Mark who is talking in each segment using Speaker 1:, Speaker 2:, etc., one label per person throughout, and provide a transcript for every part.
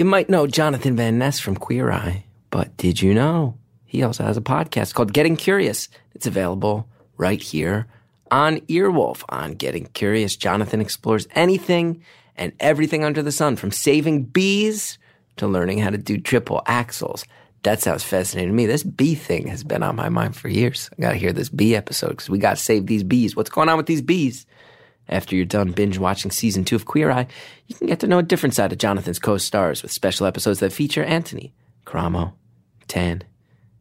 Speaker 1: You might know Jonathan Van Ness from Queer Eye, but did you know he also has a podcast called Getting Curious? It's available right here on Earwolf. On Getting Curious, Jonathan explores anything and everything under the sun, from saving bees to learning how to do triple axels. That sounds fascinating to me. This bee thing has been on my mind for years. I got to hear this bee episode because we got to save these bees. What's going on with these bees? After you're done binge watching season two of Queer Eye, you can get to know a different side of Jonathan's co stars with special episodes that feature Anthony, Karamo, Tan.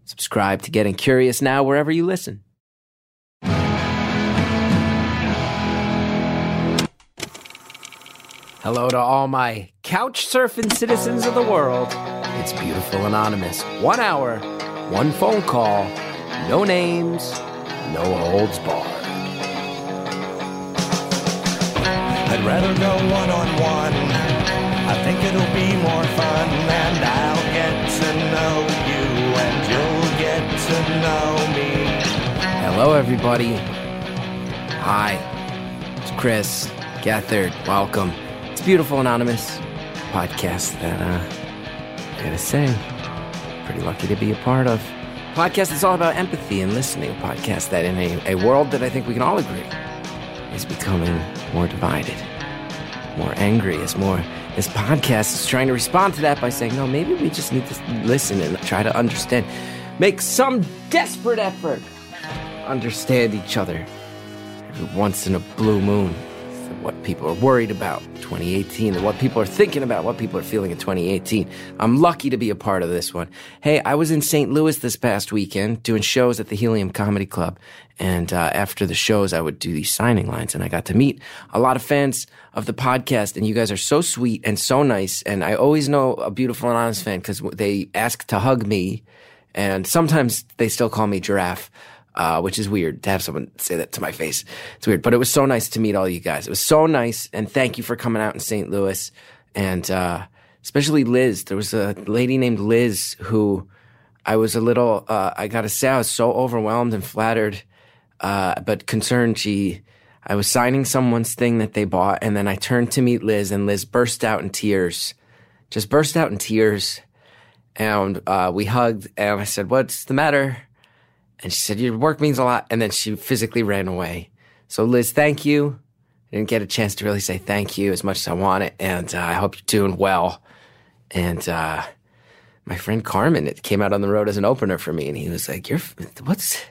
Speaker 1: Subscribe to Getting Curious now wherever you listen. Hello to all my couch surfing citizens of the world. It's Beautiful Anonymous. One hour, one phone call, no names, no holds barred.
Speaker 2: I'd rather go one on one. I think it'll be more fun, and I'll get to know you, and you'll get to know me.
Speaker 1: Hello, everybody. Hi, it's Chris Gethard. Welcome. It's Beautiful Anonymous podcast that uh, I gotta say, pretty lucky to be a part of. Podcast that's all about empathy and listening. Podcast that, in a, a world that I think we can all agree is becoming more divided, more angry. Is more. This podcast is trying to respond to that by saying, no, maybe we just need to listen and try to understand, make some desperate effort, understand each other every once in a blue moon what people are worried about 2018 and what people are thinking about, what people are feeling in 2018. I'm lucky to be a part of this one. Hey, I was in St. Louis this past weekend doing shows at the Helium Comedy Club. And uh, after the shows, I would do these signing lines and I got to meet a lot of fans of the podcast. And you guys are so sweet and so nice. And I always know a Beautiful Anonymous fan because they ask to hug me. And sometimes they still call me Giraffe uh, which is weird to have someone say that to my face. It's weird, but it was so nice to meet all you guys. It was so nice, and thank you for coming out in St. Louis, and uh, especially Liz. There was a lady named Liz who I was a little. Uh, I gotta say, I was so overwhelmed and flattered, uh, but concerned. She. I was signing someone's thing that they bought, and then I turned to meet Liz, and Liz burst out in tears, just burst out in tears, and uh, we hugged, and I said, "What's the matter?" And she said, Your work means a lot. And then she physically ran away. So, Liz, thank you. I didn't get a chance to really say thank you as much as I wanted. And uh, I hope you're doing well. And uh, my friend Carmen, it came out on the road as an opener for me. And he was like, You're, what's,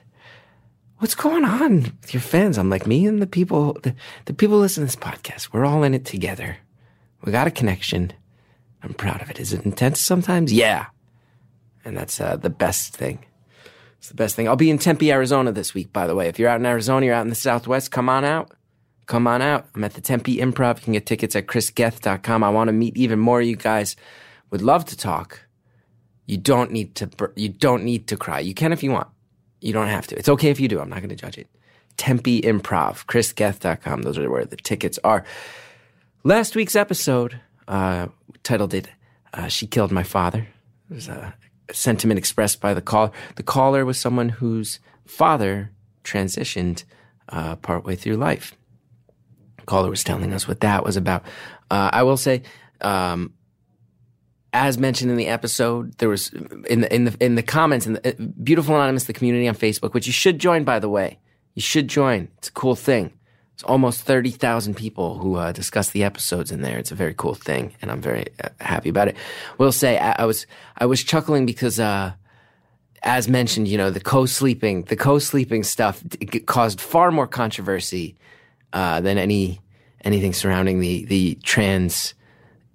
Speaker 1: what's going on with your fans? I'm like, Me and the people, the, the people listening to this podcast, we're all in it together. We got a connection. I'm proud of it. Is it intense sometimes? Yeah. And that's uh, the best thing. It's the best thing. I'll be in Tempe, Arizona this week, by the way. If you're out in Arizona, you're out in the Southwest, come on out. Come on out. I'm at the Tempe Improv. You can get tickets at chrisgeth.com. I want to meet even more of you guys. Would love to talk. You don't need to, you don't need to cry. You can if you want. You don't have to. It's okay if you do. I'm not going to judge it. Tempe Improv, chrisgeth.com. Those are where the tickets are. Last week's episode, uh, titled it, uh, She Killed My Father. It was a sentiment expressed by the caller. The caller was someone whose father transitioned uh, partway through life. The caller was telling us what that was about. Uh, I will say, um, as mentioned in the episode, there was in the in the in the comments in the uh, beautiful anonymous the community on Facebook, which you should join by the way. You should join. It's a cool thing. It's almost 30,000 people who uh, discuss the episodes in there. It's a very cool thing, and I'm very uh, happy about it. Will say I, I, was I was chuckling because, uh, as mentioned, you know the co-sleeping the co-sleeping stuff caused far more controversy uh, than any anything surrounding the the trans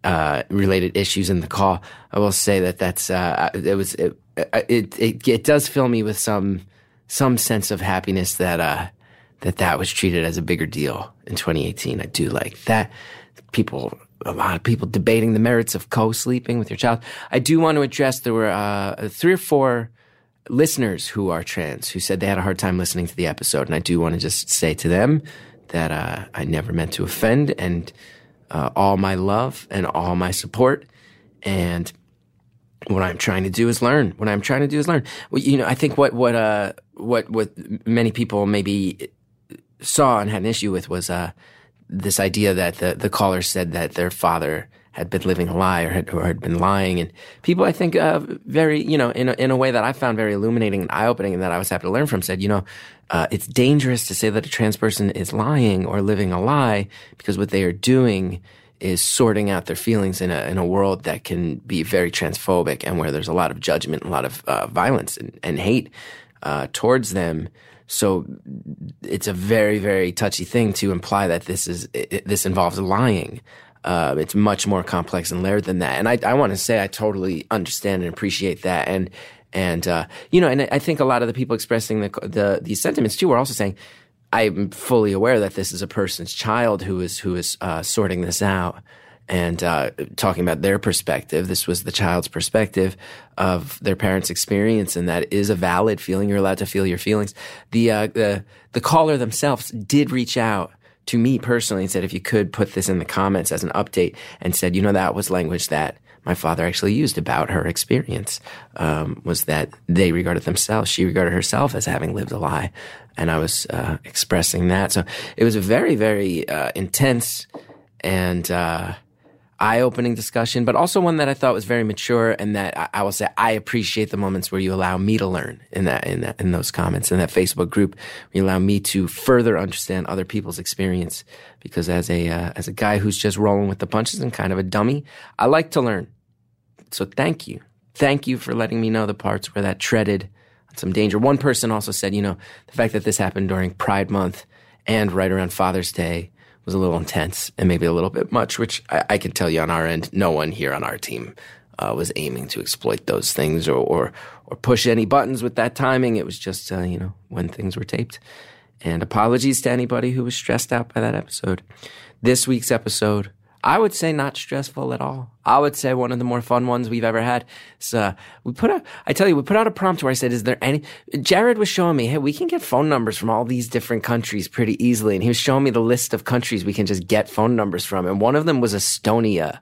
Speaker 1: uh, related issues in the call. I will say that that's uh, it was it, it, it it does fill me with some some sense of happiness that that that was treated as a bigger deal in 2018. I do like that. People, a lot of people debating the merits of co-sleeping with your child. I do want to address there were uh, three or four listeners who are trans who said they had a hard time listening to the episode, and I do want to just say to them that uh, I never meant to offend, and uh, all my love and all my support, and what I'm trying to do is learn. What I'm trying to do is learn. Well, you know, I think what what uh what what many people maybe saw and had an issue with was uh, this idea that the, the caller said that their father had been living a lie or had, or had been lying. And people, I think, uh, very, you know, in a, in a way that I found very illuminating and eye opening and that I was happy to learn from said, you know, uh, it's dangerous to say that a trans person is lying or living a lie because what they are doing is sorting out their feelings in a in a world that can be very transphobic and where there's a lot of judgment, a lot of uh, violence and, and hate uh, towards them. So it's a very very touchy thing to imply that this is it, this involves lying. Uh, it's much more complex and layered than that. And I, I want to say I totally understand and appreciate that. And and uh, you know, and I think a lot of the people expressing the, the these sentiments too are also saying, I'm fully aware that this is a person's child who is who is uh, sorting this out and uh, talking about their perspective. This was the child's perspective of their parents' experience, and that is a valid feeling. You're allowed to feel your feelings. The uh, the the caller themselves did reach out to me personally and said, if you could put this in the comments as an update, and said, you know, that was language that my father actually used about her experience um, was that they regarded themselves, she regarded herself as having lived a lie, and I was uh, expressing that. So it was a very, very uh, intense and uh, eye-opening discussion, but also one that I thought was very mature, and that I, I, will say I appreciate the moments where you allow me to learn in that, in that, in those comments, in that Facebook group, you allow me to further understand other people's experience. Because as a uh, as a guy who's just rolling with the punches and kind of a dummy, I like to learn. So thank you. Thank you for letting me know the parts where that treaded some danger. One person also said, you know, the fact that this happened during Pride Month and right around Father's Day was a little intense and maybe a little bit much, which I, I can tell you on our end, no one here on our team uh, was aiming to exploit those things or, or, or push any buttons with that timing. It was just, uh, you know, when things were taped. And apologies to anybody who was stressed out by that episode. This week's episode I would say not stressful at all. I would say one of the more fun ones we've ever had. So uh, we put out, I tell you, we put out a prompt where I said, is there any, Jared was showing me, hey, we can get phone numbers from all these different countries pretty easily. And he was showing me the list of countries we can just get phone numbers from. And one of them was Estonia.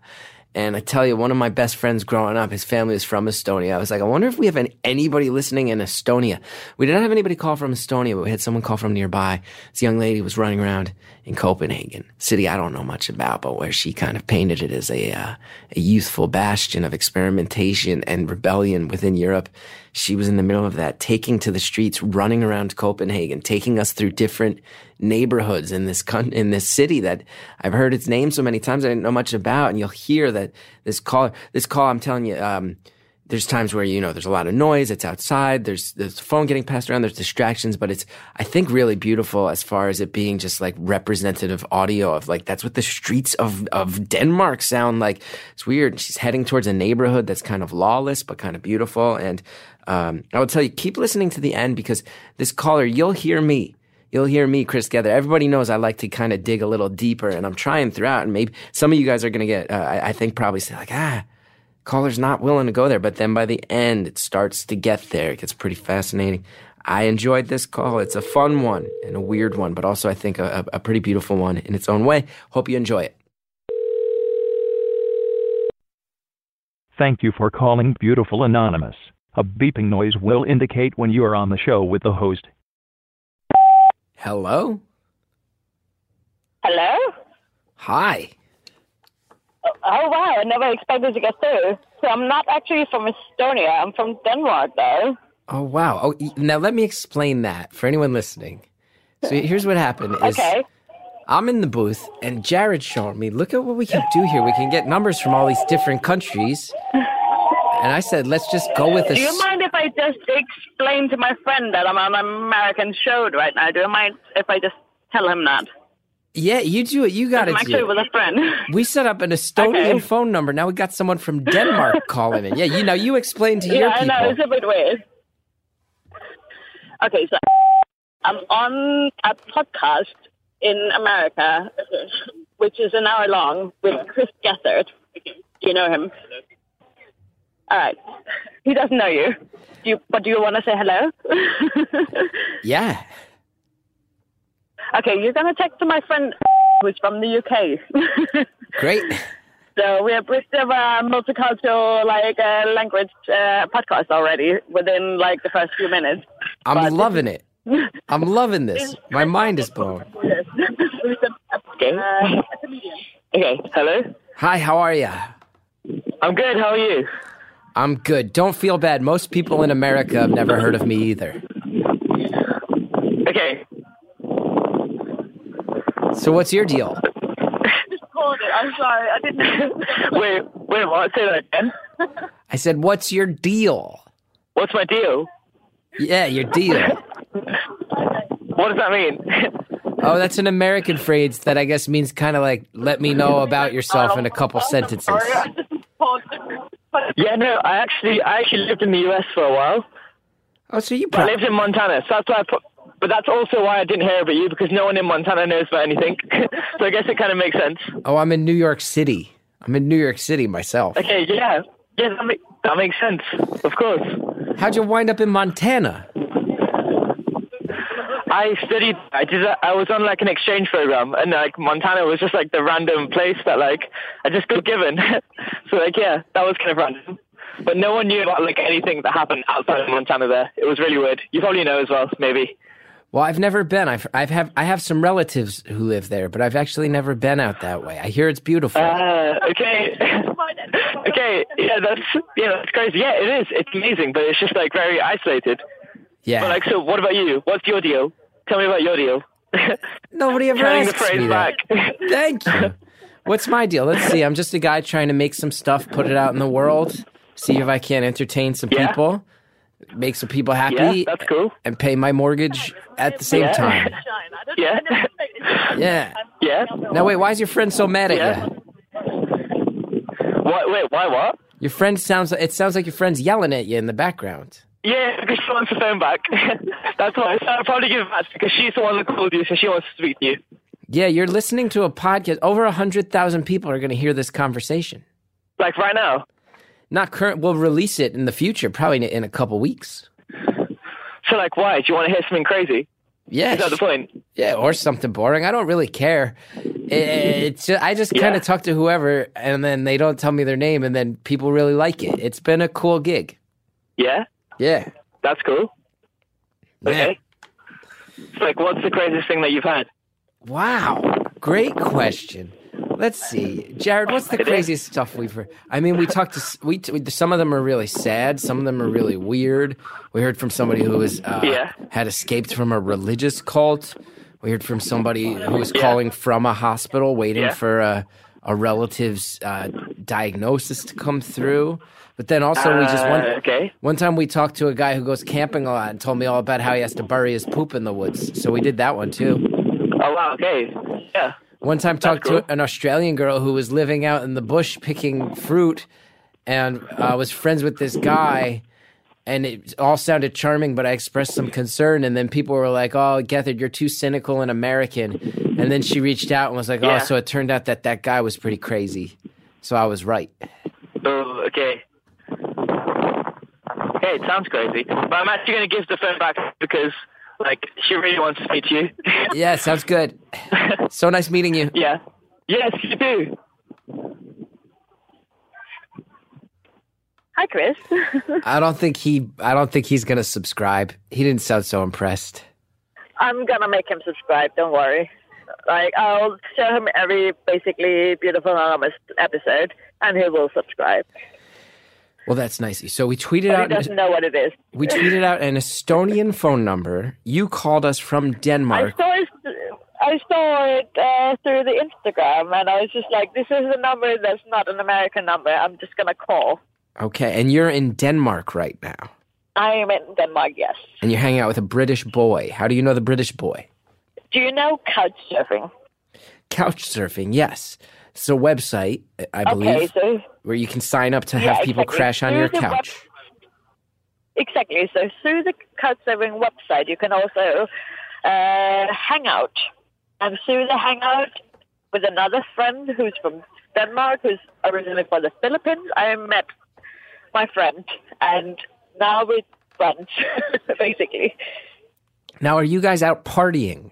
Speaker 1: And I tell you, one of my best friends growing up, his family was from Estonia. I was like, I wonder if we have any, anybody listening in Estonia. We didn't have anybody call from Estonia, but we had someone call from nearby. This young lady was running around in Copenhagen, city I don't know much about, but where she kind of painted it as a, uh, a youthful bastion of experimentation and rebellion within Europe. She was in the middle of that, taking to the streets, running around Copenhagen, taking us through different neighborhoods in this con- in this city that I've heard its name so many times I didn't know much about. And you'll hear that this call, this call, I'm telling you, um, there's times where you know there's a lot of noise it's outside there's there's phone getting passed around there's distractions but it's i think really beautiful as far as it being just like representative audio of like that's what the streets of of denmark sound like it's weird she's heading towards a neighborhood that's kind of lawless but kind of beautiful and um, i will tell you keep listening to the end because this caller you'll hear me you'll hear me, Chris Gethard. Everybody knows I like to kind of dig a little deeper, and I'm trying throughout. And maybe some of you guys are going to get, uh, I, I, think, probably say like, ah, caller's not willing to go there. But then by the end, it starts to get there. It gets pretty fascinating. I enjoyed this call. It's a fun one and a weird one, but also I think a, a pretty beautiful one in its own way. Hope you enjoy it.
Speaker 3: Thank you for calling Beautiful Anonymous. A beeping noise will indicate when you are on the show with the host.
Speaker 1: Hello?
Speaker 4: Hello?
Speaker 1: Hi.
Speaker 4: Oh, wow, I never expected to get through. So I'm not actually from Estonia. I'm from Denmark, though.
Speaker 1: Oh, wow. Oh, now let me explain that for anyone listening. So here's what happened is
Speaker 4: okay.
Speaker 1: I'm in the booth and Jared showed me, look at what we can do here. We can get numbers from all these different countries. And I said, let's just go with this.
Speaker 4: Do you mind if I just explain to my friend that I'm on an American show right now? Do you mind if I just tell him that?
Speaker 1: Yeah, you do it. You got
Speaker 4: I'm
Speaker 1: to
Speaker 4: actually with a friend.
Speaker 1: We set up an Estonian
Speaker 4: Okay.
Speaker 1: phone number. Now we got someone from Denmark calling in. Yeah, you know, you explain to your people.
Speaker 4: yeah, I know. It's a bit weird. Okay, so I'm on a podcast in America, which is an hour long with Chris Gethard. Do you know him? All right. He doesn't know you. Do you but do you want to say hello?
Speaker 1: Yeah.
Speaker 4: Okay, you're going to text to my friend who's from the UK.
Speaker 1: Great.
Speaker 4: So we have a bit of a multicultural like uh, language uh, podcast already within like the first few minutes.
Speaker 1: I'm
Speaker 4: But-
Speaker 1: loving it. I'm loving this. My mind is blown.
Speaker 4: okay. okay. Hello.
Speaker 1: Hi, how are you?
Speaker 5: I'm good. How are you?
Speaker 1: I'm good. Don't feel bad. Most people in America have never heard of me either.
Speaker 5: Okay.
Speaker 1: So what's your deal?
Speaker 4: Just called it. I'm sorry. I didn't.
Speaker 5: wait, wait. What? Say that again.
Speaker 1: I said, "What's your deal?"
Speaker 5: What's my deal?
Speaker 1: Yeah, your deal.
Speaker 5: What does that mean?
Speaker 1: Oh, that's an American phrase that I guess means kind of like "let me know about yourself" in a couple um, sentences.
Speaker 5: yeah, no. I actually, I actually lived in the U.S. for a while.
Speaker 1: Oh, so you
Speaker 5: I lived in Montana, so that's why I put. But that's also why I didn't hear about you because no one in Montana knows about anything. so I guess it kind of makes sense.
Speaker 1: Oh, I'm in New York City. I'm in New York City myself.
Speaker 5: Okay, yeah, yeah, that, make, that makes sense. Of course.
Speaker 1: How'd you wind up in Montana?
Speaker 5: I studied. I did. I was on like an exchange program, and like Montana was just like the random place that like I just got given. so like yeah, that was kind of random. But no one knew about like anything that happened outside of Montana. There, it was really weird. You probably know as well, maybe.
Speaker 1: Well, I've never been. I've I've have I have some relatives who live there, but I've actually never been out that way. I hear it's beautiful.
Speaker 5: Uh, okay. okay. Yeah, that's yeah, that's crazy. Yeah, it is. It's amazing, but it's just like very isolated.
Speaker 1: yeah.
Speaker 5: But like, so what about you? What's your deal? Tell me about your deal.
Speaker 1: Nobody ever asks me that.
Speaker 5: back.
Speaker 1: Thank you. What's my deal? Let's see. I'm just a guy trying to make some stuff, put it out in the world, see if I can entertain some
Speaker 5: Yeah.
Speaker 1: people, make some people happy,
Speaker 5: yeah, that's cool.
Speaker 1: and pay my mortgage at the same
Speaker 5: Yeah.
Speaker 1: time.
Speaker 5: Yeah.
Speaker 1: Yeah.
Speaker 5: Yeah.
Speaker 1: Now wait, why is your friend so mad at
Speaker 5: Yeah.
Speaker 1: you?
Speaker 5: What? Wait. Why? What?
Speaker 1: Your friend sounds. It sounds like your friend's yelling at you in the background.
Speaker 5: Yeah, because she wants the phone back. That's why. So I'll probably give it back because she's the one that called you, so she wants to speak to you.
Speaker 1: Yeah, you're listening to a podcast. Over a hundred thousand people are going to hear this conversation.
Speaker 5: Like right now.
Speaker 1: Not current. We'll release it in the future, probably in- a couple weeks.
Speaker 5: So like, why? Do you want to hear something crazy?
Speaker 1: Yeah,
Speaker 5: Is that the point?
Speaker 1: Yeah, or something boring. I don't really care. It's I just kind
Speaker 5: Yeah.
Speaker 1: of talk to whoever, and then they don't tell me their name, and then people really like it. It's been a cool gig.
Speaker 5: Yeah.
Speaker 1: Yeah.
Speaker 5: That's cool. Okay. So like, what's the craziest thing that you've had?
Speaker 1: Wow. Great question. Let's see, Jared. What's the craziest stuff we've heard? I mean, we talked to we, we some of them are really sad. Some of them are really weird. We heard from somebody who was uh,
Speaker 5: Yeah.
Speaker 1: had escaped from a religious cult. We heard from somebody who was
Speaker 5: Yeah.
Speaker 1: calling from a hospital, waiting
Speaker 5: Yeah.
Speaker 1: for a a relative's uh, diagnosis to come through. But then also we just
Speaker 5: Uh,
Speaker 1: one
Speaker 5: okay.
Speaker 1: one time we talked to a guy who goes camping a lot and told me all about how he has to bury his poop in the woods. So we did that one too.
Speaker 5: Oh wow. Okay. Yeah.
Speaker 1: One time talked
Speaker 5: cool.
Speaker 1: to an Australian girl who was living out in the bush picking fruit and uh, was friends with this guy. And it all sounded charming, but I expressed some concern. And then people were like, Oh, Gethard, you're too cynical and American. And then she reached out and was like, Oh,
Speaker 5: Yeah.
Speaker 1: so it turned out that that guy was pretty crazy. So I was right.
Speaker 5: Oh, okay. Hey, it sounds crazy, but I'm actually going to give the phone back because, like, she really wants to meet you.
Speaker 1: Yeah, sounds good. So nice meeting you.
Speaker 5: yeah. Yes, you do.
Speaker 4: Hi, Chris.
Speaker 1: I don't think he I don't think he's gonna subscribe. He didn't sound so impressed.
Speaker 4: I'm gonna make him subscribe. Don't worry. Like I'll show him every basically beautiful anonymous episode, and he will subscribe.
Speaker 1: Well, that's nice. So we tweeted
Speaker 4: But he
Speaker 1: out
Speaker 4: doesn't know what it is.
Speaker 1: we tweeted out an Estonian phone number. You called us from Denmark.
Speaker 4: I saw it. I saw it uh, through the Instagram, and I was just like, "This is a number that's not an American number. I'm just gonna call."
Speaker 1: Okay, and you're in Denmark right now.
Speaker 4: I am in Denmark. Yes.
Speaker 1: And you're hanging out with a British boy. How do you know the British boy?
Speaker 4: Do you know couch surfing?
Speaker 1: Couch surfing, yes. It's a website, I
Speaker 4: Okay,
Speaker 1: believe,
Speaker 4: so
Speaker 1: where you can sign up to have
Speaker 4: Yeah,
Speaker 1: people
Speaker 4: exactly.
Speaker 1: crash on
Speaker 4: Through
Speaker 1: your
Speaker 4: the web-
Speaker 1: couch.
Speaker 4: Exactly. So through the Couchsurfing website, you can also uh, hang out. And through the hangout with another friend who's from Denmark, who's originally from the Philippines, I met my friend, and now we're friends, basically.
Speaker 1: Now, are you guys out partying?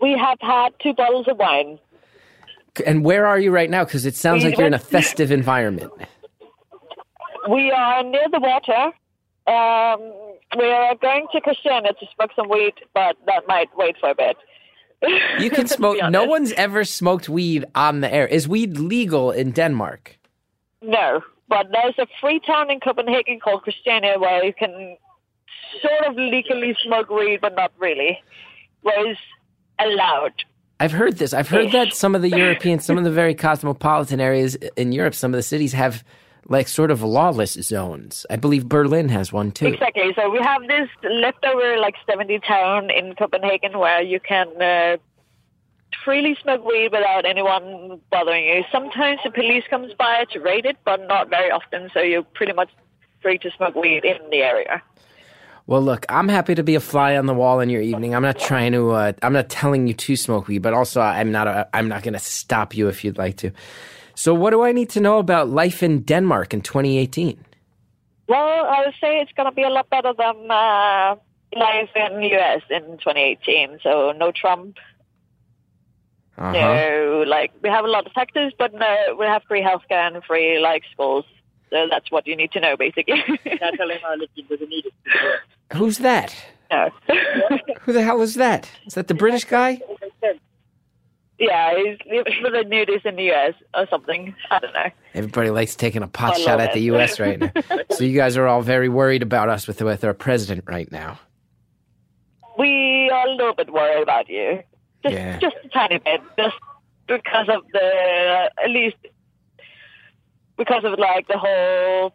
Speaker 4: We have had two bottles of wine.
Speaker 1: And where are you right now? Because it sounds like you're in a festive environment.
Speaker 4: We are near the water. Um, we are going to Christiania to smoke some weed, but that might wait for a bit.
Speaker 1: You can smoke. No one's ever smoked weed on the air. Is weed legal in Denmark?
Speaker 4: No, but there's a free town in Copenhagen called Christiania where you can sort of legally smoke weed, but not really. Where it's allowed.
Speaker 1: I've heard this. I've heard that some of the European, some of the very cosmopolitan areas in Europe, some of the cities have like sort of lawless zones. I believe Berlin has one too.
Speaker 4: Exactly. So we have this leftover like 70 town in Copenhagen where you can uh, freely smoke weed without anyone bothering you. Sometimes the police comes by to raid it, but not very often. So you're pretty much free to smoke weed in the area.
Speaker 1: Well, look, I'm happy to be a fly on the wall in your evening. I'm not trying to. Uh, I'm not telling you to smoke weed, but also I'm not. A, I'm not going to stop you if you'd like to. So, what do I need to know about life in Denmark in 2018?
Speaker 4: Well, I would say it's going to be a lot better than uh, life in the US in 2018. So no Trump,
Speaker 1: Uh-huh.
Speaker 4: no like we have a lot of taxes, but no, we have free healthcare and free like schools. So that's what you need to know, basically.
Speaker 1: Who's that?
Speaker 4: no.
Speaker 1: Who the hell is that? Is that the British guy?
Speaker 4: yeah, he's with the nudies in the US or something. I don't know.
Speaker 1: Everybody likes taking a pot
Speaker 4: I
Speaker 1: shot at the. U.S. right now. so you guys are all very worried about us with with our president right now.
Speaker 4: We are a little bit worried about you. Just,
Speaker 1: Yeah.
Speaker 4: just a tiny bit. Just because of the, at least, because of like the whole,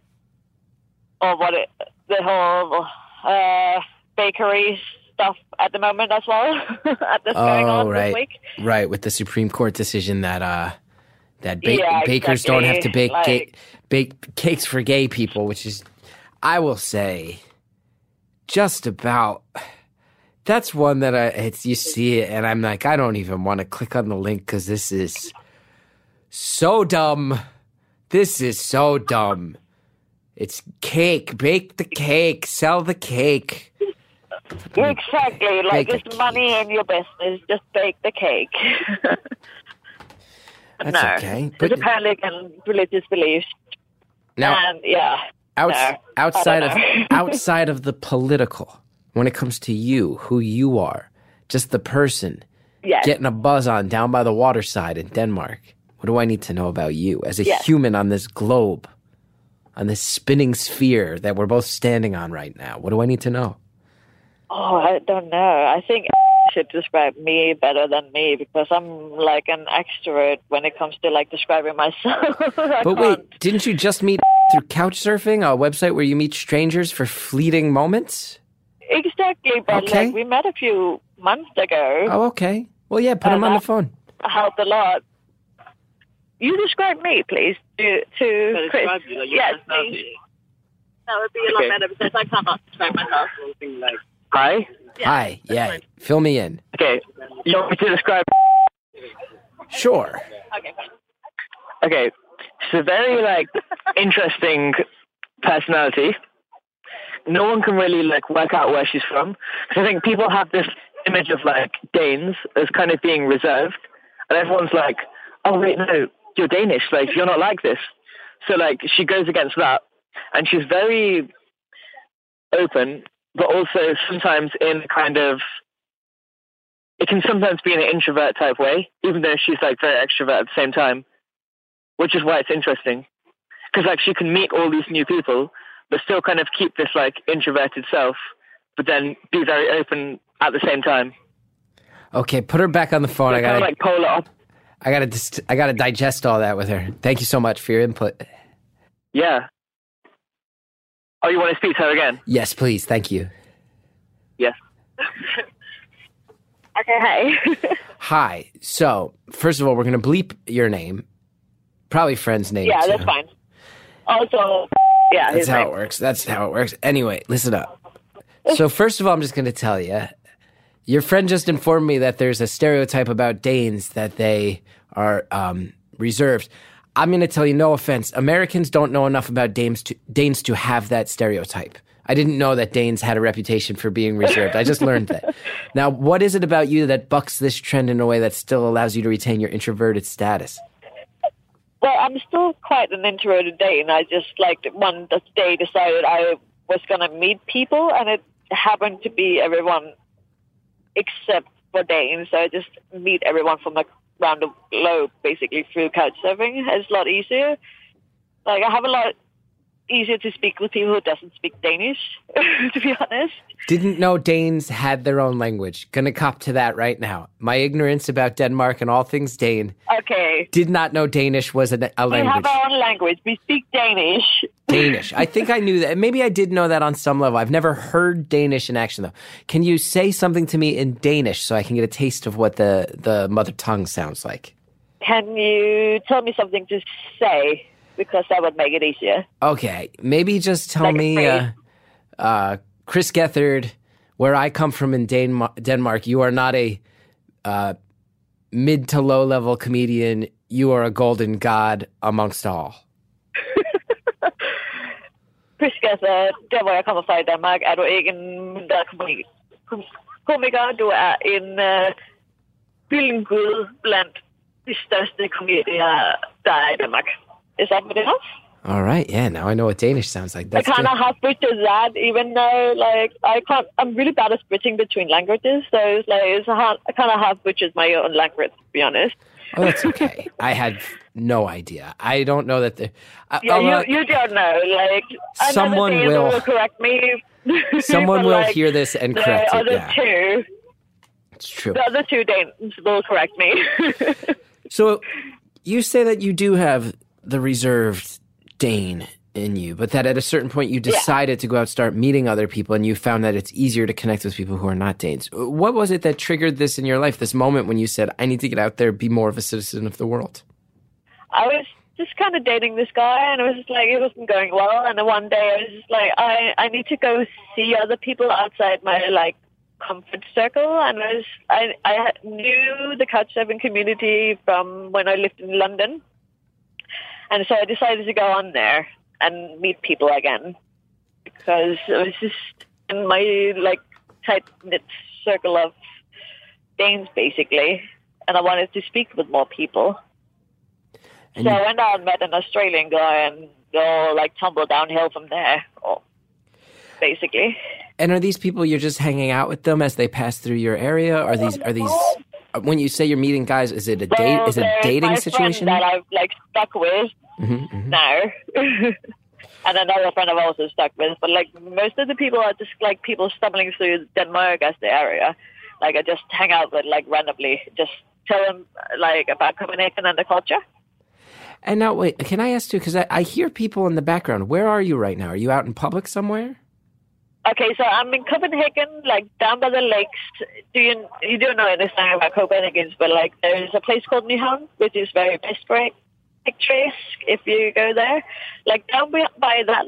Speaker 4: or what it, the whole uh, bakery stuff at the moment as well. at this going
Speaker 1: Oh,
Speaker 4: on
Speaker 1: right.
Speaker 4: this week.
Speaker 1: Right, with the Supreme Court decision that uh that ba-
Speaker 4: Yeah,
Speaker 1: bakers don't have to
Speaker 4: exactly.
Speaker 1: bake ga- bake cakes for gay people, which is I will say just about that's one that I it's you see it and I'm like I don't even want to click on the link cuz this is so dumb. This is so dumb. It's cake, bake the cake, sell the cake.
Speaker 4: Exactly. Like
Speaker 1: Bake
Speaker 4: it's money in your business. Just bake the cake.
Speaker 1: That's
Speaker 4: no.
Speaker 1: okay.
Speaker 4: But
Speaker 1: But
Speaker 4: apparently, and religious beliefs.
Speaker 1: now
Speaker 4: and yeah.
Speaker 1: Outs-
Speaker 4: No,
Speaker 1: outside of outside of the political, when it comes to you, who you are, just the person
Speaker 4: Yes.
Speaker 1: getting a buzz on down by the waterside in Denmark. What do I need to know about you as a
Speaker 4: Yes.
Speaker 1: human on this globe, on this spinning sphere that we're both standing on right now? What do I need to know?
Speaker 4: Oh, I don't know. I think should describe me better than me because I'm like an extrovert when it comes to like describing myself.
Speaker 1: But
Speaker 4: can't-
Speaker 1: wait, didn't you just meet through Couchsurfing, a website where you meet strangers for fleeting moments?
Speaker 4: exactly. But
Speaker 1: Okay.
Speaker 4: like we met a few months ago.
Speaker 1: Oh, okay. Well, yeah, put him on the phone.
Speaker 4: helped a lot. You describe me, please, to to Chris. yes, please. That would be a lot
Speaker 5: Okay.
Speaker 4: better because I cannot describe myself.
Speaker 5: Hi.
Speaker 1: Hi, yeah, fill me in.
Speaker 5: Okay. You want me to describe?
Speaker 1: Sure.
Speaker 4: Okay, fine.
Speaker 5: Okay. She's a very like interesting personality. No one can really like work out where she's from because I think people have this image of like Danes as kind of being reserved, and everyone's like, "Oh wait, no, you're Danish. Like you're not like this." So like she goes against that, and she's very open, but also sometimes in a kind of it can sometimes be in an introvert type way, even though she's like very extrovert at the same time, which is why it's interesting. Because like she can meet all these new people, but still kind of keep this like introverted self, but then be very open at the same time.
Speaker 1: Okay, put her back on the phone. I
Speaker 5: kind of like polar op-
Speaker 1: I gotta, dist- I gotta digest all that with her. Thank you so much for your input.
Speaker 5: Yeah. Oh, you want to speak to her again?
Speaker 1: Yes, please. Thank you.
Speaker 5: Yes.
Speaker 4: Okay, hey.
Speaker 1: Hi. So, first of all, we're gonna bleep your name, probably friend's name.
Speaker 4: yeah,
Speaker 1: too.
Speaker 4: that's fine. Also, yeah,
Speaker 1: That's how
Speaker 4: name.
Speaker 1: it works. That's how it works. Anyway, listen up. So, first of all, I'm just gonna tell you, your friend just informed me that there's a stereotype about Danes that they are um, reserved. I'm going to tell you, no offense, Americans don't know enough about Danes to, Danes to have that stereotype. I didn't know that Danes had a reputation for being reserved. I just learned that. Now, what is it about you that bucks this trend in a way that still allows you to retain your introverted status?
Speaker 4: Well, I'm still quite an introverted Dane. I just like one day decided I was gonna meet people, and it happened to be everyone except for Danes, so I just meet everyone from around the globe basically through couchsurfing. It's a lot easier. Like I have a lot easier to speak with people who doesn't speak Danish, to be honest.
Speaker 1: Didn't know Danes had their own language. Gonna cop to that right now. My ignorance about Denmark and all things Dane.
Speaker 4: Okay.
Speaker 1: Did not know Danish was a, a language.
Speaker 4: We have our own language. We speak Danish.
Speaker 1: Danish. I think I knew that. Maybe I did know that on some level. I've never heard Danish in action though. Can you say something to me in Danish so I can get a taste of what the the mother tongue sounds like?
Speaker 4: Can you tell me something to say? Because that would make it easier.
Speaker 1: Okay, maybe just tell
Speaker 4: Like
Speaker 1: me, uh, uh, Chris Gethard, where I come from in Denmark, Denmark you are not a uh, mid to low level comedian. You are a golden god amongst all.
Speaker 4: Chris Gasser, der hvor jeg kommer fra i Danmark, er du ikke en mindre komi- kom- komiker. Du er en uh, gyldengud blandt de største komedier, der er i Danmark. Is that good enough?
Speaker 1: All right, yeah. Now I know what Danish sounds like. That's
Speaker 4: I kind of half butchered that, even though like I can't. I'm really bad at switching between languages, so it's like it's a I kind of half butchered my own language, to be honest.
Speaker 1: Oh, that's okay. I had no idea. I don't know that the. Uh,
Speaker 4: Yeah, you, you don't know. Like
Speaker 1: Someone
Speaker 4: Dane
Speaker 1: will-
Speaker 4: correct me.
Speaker 1: someone will
Speaker 4: like,
Speaker 1: hear this and
Speaker 4: the
Speaker 1: correct it.
Speaker 4: other
Speaker 1: Yeah,
Speaker 4: two,
Speaker 1: it's true.
Speaker 4: the other two Danes will correct me.
Speaker 1: So you say that you do have the reserved Dane in you, but that at a certain point you decided to go out start meeting other people and you found that it's easier to connect with people who are not Danes. What was it that triggered this in your life, this moment when you said, I need to get out there, be more of a citizen of the world?
Speaker 4: I was just kind of dating this guy, and it was just like it wasn't going well. And then one day I was just like, I I need to go see other people outside my like comfort circle. And I was I I knew the couchsurfing community from when I lived in London, and so I decided to go on there and meet people again because it was just in my like tight knit circle of Danes basically, and I wanted to speak with more people.
Speaker 1: And
Speaker 4: so
Speaker 1: you-
Speaker 4: I went out and met an Australian guy and all like tumbled downhill from there, basically.
Speaker 1: And are these people you're just hanging out with them as they pass through your area? Are these are these when you say you're meeting guys? Is it a date? Is it a dating situation?
Speaker 4: that I've like stuck with
Speaker 1: Mhm, mhm.
Speaker 4: now. and another friend I've also stuck with. But like most of the people are just like people stumbling through Denmark as the area. Like I just hang out with like randomly, just tell them like about Copenhagen and the culture.
Speaker 1: And now, wait, can I ask you? Because I, I hear people in the background. Where are you right now? Are you out in public somewhere?
Speaker 4: Okay, so I'm in Copenhagen, like down by the lakes. Do you you don't know anything about Copenhagen, but like there's a place called Nyhavn, which is very picturesque. Picturesque if you go there, like down by, by that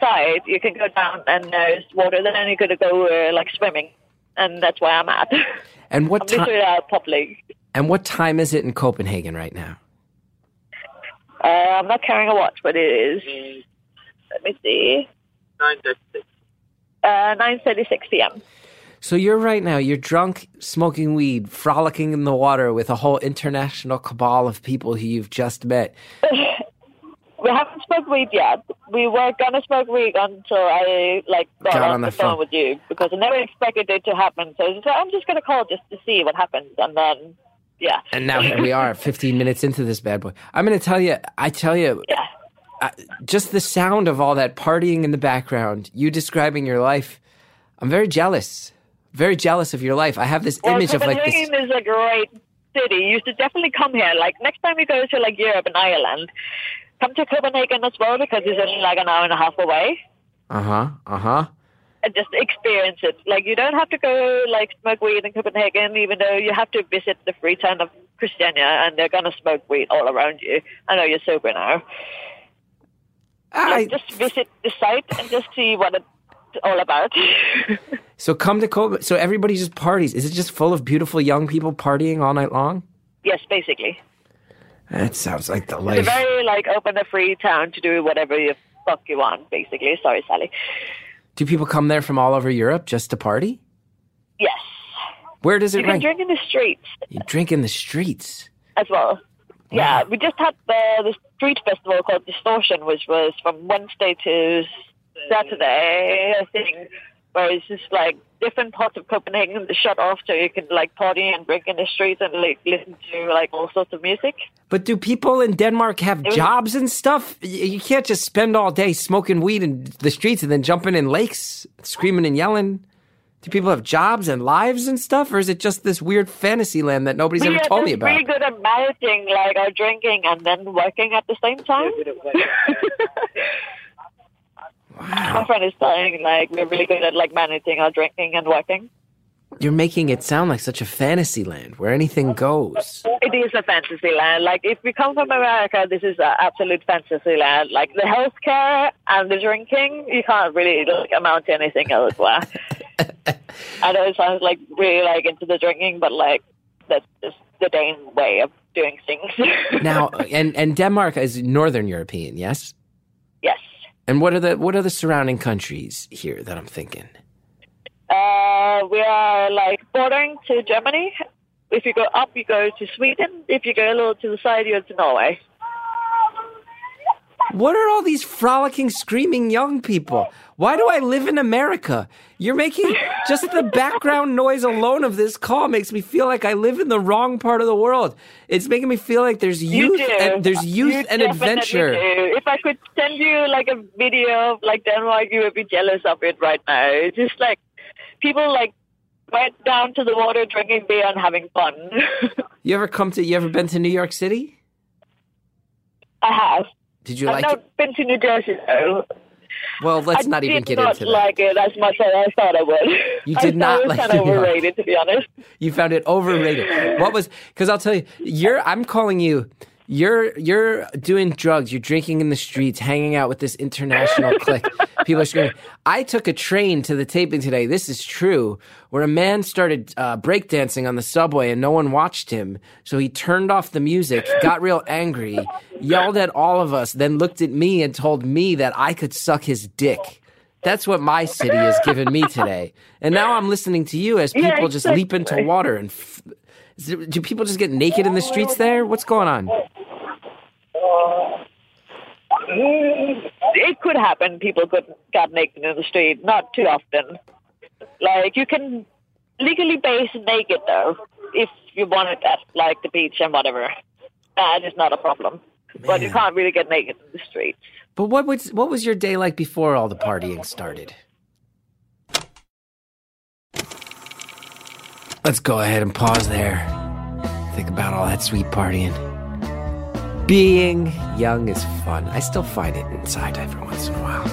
Speaker 4: side, you can go down and there's water. Then you could go uh, like swimming, and that's where I'm at.
Speaker 1: And what time?
Speaker 4: literally.
Speaker 1: And what time is it in Copenhagen right now?
Speaker 4: Uh, I'm not carrying a watch, but it is. Let me see. Nine thirty-six. Uh, nine thirty-six p.m.
Speaker 1: So you're right now. You're drunk, smoking weed, frolicking in the water with a whole international cabal of people who you've just met.
Speaker 4: We haven't smoked weed yet. We were gonna smoke weed until I like got,
Speaker 1: Got
Speaker 4: on,
Speaker 1: on
Speaker 4: the, phone.
Speaker 1: phone.
Speaker 4: with you because I never expected it to happen. So, so I'm just gonna call just to see what happens, and then yeah,
Speaker 1: And now here we are, 15 minutes into this bad boy. I'm going to tell you, I tell you,
Speaker 4: yeah.
Speaker 1: uh, just the sound of all that partying in the background, you describing your life, I'm very jealous. Very jealous of your life. I have this
Speaker 4: Well,
Speaker 1: image of like this.
Speaker 4: Copenhagen is a great city. You should definitely come here. Like next time you go to like Europe and Ireland, come to Copenhagen as well because it's only like an hour and a half away.
Speaker 1: Uh huh. Uh huh.
Speaker 4: and just experience it. Like you don't have to go like smoke weed in Copenhagen, even though you have to visit the free town of Christiania, and they're gonna smoke weed all around you. I know you're sober now.
Speaker 1: I,
Speaker 4: Like just visit the site and just see what it's all about.
Speaker 1: so come to Copenhagen. So everybody just parties. Is it just full of beautiful young people partying all night long?
Speaker 4: yes, basically,
Speaker 1: That sounds like the
Speaker 4: it's a
Speaker 1: life.
Speaker 4: very like open, a free town to do whatever you fuck you want. Basically, sorry, Sally.
Speaker 1: Do people come there from all over Europe just to party?
Speaker 4: Yes,
Speaker 1: Where does
Speaker 4: you
Speaker 1: it
Speaker 4: can
Speaker 1: rank?
Speaker 4: drink in the streets
Speaker 1: You drink in the streets.
Speaker 4: as well. Yeah, we just had the, the street festival called Distortion, which was from Wednesday to Saturday, I think. where it's just like different parts of Copenhagen is shut off, so you can like party and drink in the streets and like listen to like all sorts of music.
Speaker 1: But do people in Denmark have
Speaker 4: was-
Speaker 1: jobs and stuff? You can't just spend all day smoking weed in the streets and then jumping in lakes, screaming and yelling. Do people have jobs and lives and stuff, or is it just this weird fantasy land that nobody's
Speaker 4: we
Speaker 1: ever told me about?
Speaker 4: just
Speaker 1: about?
Speaker 4: really good at managing like our drinking and then working at the same time. Friend is saying like we're really good at like managing our drinking and working.
Speaker 1: You're making it sound like such a fantasy land where anything goes.
Speaker 4: It is a fantasy land. Like if we come from America, this is an absolute fantasy land. Like the healthcare and the drinking, you can't really like, amount to anything elsewhere. I know it sounds like really like into the drinking, but like that's just the Dane way of doing things.
Speaker 1: Now, and and Denmark is Northern European, yes. And what are the what are the surrounding countries here that I'm thinking?
Speaker 4: Uh, we are like bordering to Germany. If you go up, you go to Sweden. If you go a little to the side, you go to Norway.
Speaker 1: What are all these frolicking, screaming young people? Why do I live in America? You're making just the background noise alone of this call makes me feel like I live in the wrong part of the world. It's making me feel like there's youth
Speaker 4: do.
Speaker 1: and there's youth
Speaker 4: You
Speaker 1: and adventure.
Speaker 4: do. If I could send you like a video of like Denmark, you would be jealous of it right now. It's just like people like went down to the water drinking beer and having fun.
Speaker 1: You ever come to? You ever been to New York City?
Speaker 4: I have.
Speaker 1: Did you
Speaker 4: I've
Speaker 1: like
Speaker 4: not
Speaker 1: it?
Speaker 4: been to New Jersey though.
Speaker 1: Well, let's
Speaker 4: I
Speaker 1: not even
Speaker 4: did
Speaker 1: get
Speaker 4: not
Speaker 1: into that.
Speaker 4: like it as much as I thought I would.
Speaker 1: You did not
Speaker 4: it was
Speaker 1: like
Speaker 4: kind of overrated, to be honest.
Speaker 1: You found it overrated. What was? Because I'll tell you, you're. I'm calling you. You're you're doing drugs. You're drinking in the streets, hanging out with this international clique. People are screaming. I took a train to the taping today. This is true. Where a man started uh, breakdancing on the subway and no one watched him, so he turned off the music, got real angry, yelled at all of us, then looked at me and told me that I could suck his dick. That's what my city has given me today. And now I'm listening to you as people
Speaker 4: Yeah,
Speaker 1: just leap into water and. F- do people just get naked in the streets there? What's going on?
Speaker 4: It could happen. People could get naked in the street. Not too often. Like you can legally base naked though, if you wanted that, like the beach and whatever. That is not a problem. But you can't really get naked in the streets.
Speaker 1: But what was what was your day like before all the partying started? Let's go ahead and pause there. Think about all that sweet partying. Being young is fun. I still find it inside every once in a while.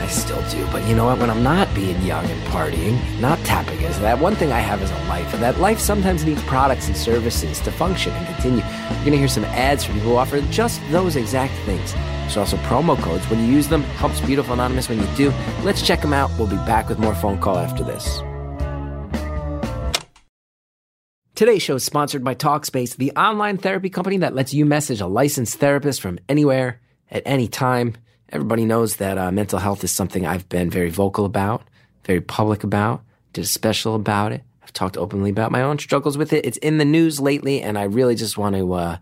Speaker 1: I still do. But you know what? When I'm not being young and partying, not tapping into that, one thing I have is a life. And that life sometimes needs products and services to function and continue. You're going to hear some ads from people who offer just those exact things. There's also promo codes. When you use them, helps Beautiful Anonymous when you do. Let's check them out. We'll be back with more phone call after this. Today's show is sponsored by Talkspace, the online therapy company that lets you message a licensed therapist from anywhere at any time. Everybody knows that uh, mental health is something I've been very vocal about, very public about, did a special about it. I've talked openly about my own struggles with it. It's in the news lately, and I really just want to uh,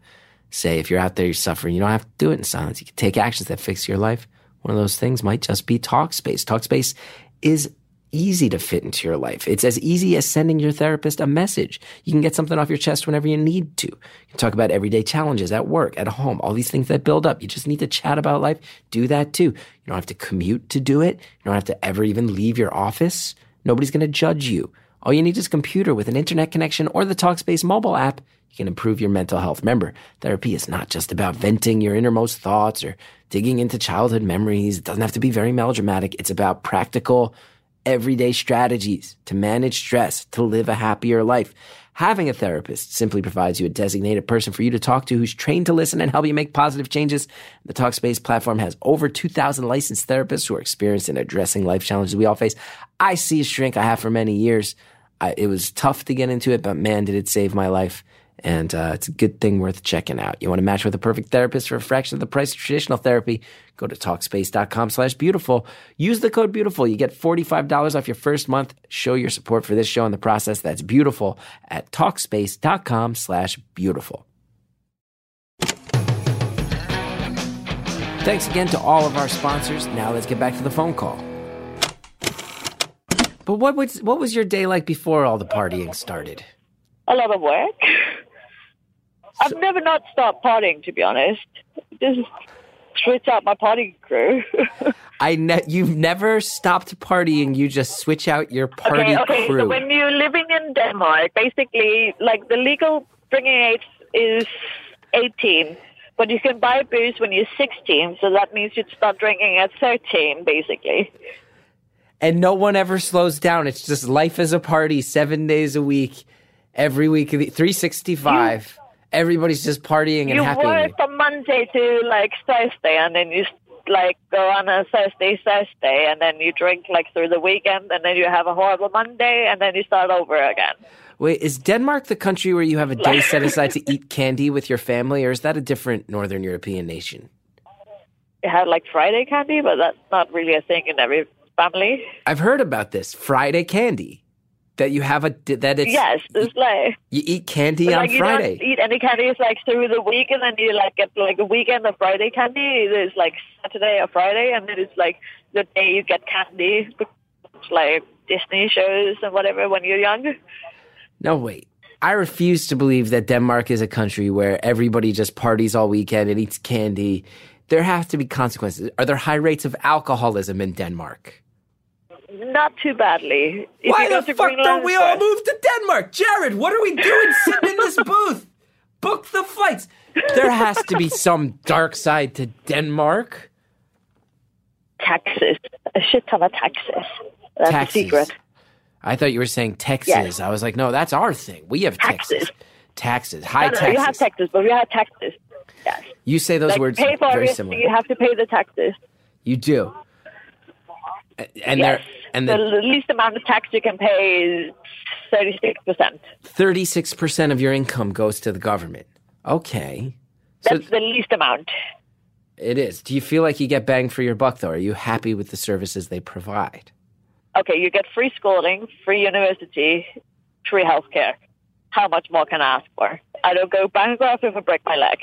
Speaker 1: say if you're out there, you're suffering, you don't have to do it in silence. You can take actions that fix your life. One of those things might just be Talkspace. Talkspace is easy to fit into your life. It's as easy as sending your therapist a message. You can get something off your chest whenever you need to. You can talk about everyday challenges at work, at home, all these things that build up. You just need to chat about life. Do that too. You don't have to commute to do it. You don't have to ever even leave your office. Nobody's going to judge you. All you need is a computer with an internet connection or the Talkspace mobile app. You can improve your mental health. Remember, therapy is not just about venting your innermost thoughts or digging into childhood memories. It doesn't have to be very melodramatic. It's about practical, everyday strategies to manage stress, to live a happier life. Having a therapist simply provides you a designated person for you to talk to who's trained to listen and help you make positive changes. The Talkspace platform has over 2,000 licensed therapists who are experienced in addressing life challenges we all face. I see a shrink I have for many years. I, it was tough to get into it, but man, did it save my life. And uh, it's a good thing worth checking out. You want to match with a perfect therapist for a fraction of the price of traditional therapy? Go to Talkspace.com slash beautiful. Use the code beautiful. You get $45 off your first month. Show your support for this show in the process. That's beautiful at Talkspace.com slash beautiful. Thanks again to all of our sponsors. Now let's get back to the phone call. But what was what was your day like before all the partying started?
Speaker 4: A lot of work. I've never not stopped partying, to be honest. Just switch out my party crew.
Speaker 1: I ne- you've never stopped partying. You just switch out your party
Speaker 4: okay, okay.
Speaker 1: crew.
Speaker 4: So when you're living in Denmark, basically, like the legal drinking age is 18, but you can buy booze when you're 16. So that means you'd start drinking at 13, basically.
Speaker 1: and no one ever slows down. It's just life as a party, seven days a week, every week, three sixty five. Everybody's just partying and
Speaker 4: you
Speaker 1: happy.
Speaker 4: work from Monday to like Thursday, and then you like go on a Thursday, Thursday, and then you drink like through the weekend, and then you have a horrible Monday, and then you start over again.
Speaker 1: Wait, is Denmark the country where you have a day set aside to eat candy with your family, or is that a different Northern European nation?
Speaker 4: You have like Friday candy, but that's not really a thing in every family.
Speaker 1: I've heard about this Friday candy. That you have a that it's
Speaker 4: Yes, it's like
Speaker 1: you eat candy on
Speaker 4: like you
Speaker 1: Friday.
Speaker 4: don't eat any candies like through the week, and then you like get like a weekend of Friday candy. It's like Saturday or Friday, and then it's like the day you get candy, like Disney shows and whatever when you're young.
Speaker 1: No, wait. I refuse to believe that Denmark is a country where everybody just parties all weekend and eats candy. There have to be consequences. Are there high rates of alcoholism in Denmark?
Speaker 4: Not too badly. If
Speaker 1: Why the fuck
Speaker 4: Greenland
Speaker 1: don't we all
Speaker 4: first-
Speaker 1: move to Denmark? Jared, what are we doing sitting in this booth? Book the flights. There has to be some dark side to Denmark.
Speaker 4: Taxes, a shit ton of taxes. That's
Speaker 1: Taxes.
Speaker 4: a secret.
Speaker 1: I thought you were saying Texas.
Speaker 4: Yes.
Speaker 1: I was like, no, that's our thing. We have Texas.
Speaker 4: Taxes.
Speaker 1: Taxes. High
Speaker 4: No, no,
Speaker 1: taxes.
Speaker 4: you have taxes, but we have taxes. Yes.
Speaker 1: You say those
Speaker 4: Like
Speaker 1: words
Speaker 4: pay for
Speaker 1: very
Speaker 4: everything,
Speaker 1: similar.
Speaker 4: you have to pay the taxes.
Speaker 1: You do. And
Speaker 4: yes.
Speaker 1: And
Speaker 4: the
Speaker 1: the
Speaker 4: least amount of tax you can pay is thirty-six percent.
Speaker 1: thirty-six percent of your income goes to the government. Okay, so
Speaker 4: That's the least amount.
Speaker 1: it is. Do you feel like you get bang for your buck, though? Are you happy with the services they provide?
Speaker 4: Okay, you get free schooling, free university, free healthcare. How much more can I ask for? I don't go bankrupt if I break my leg.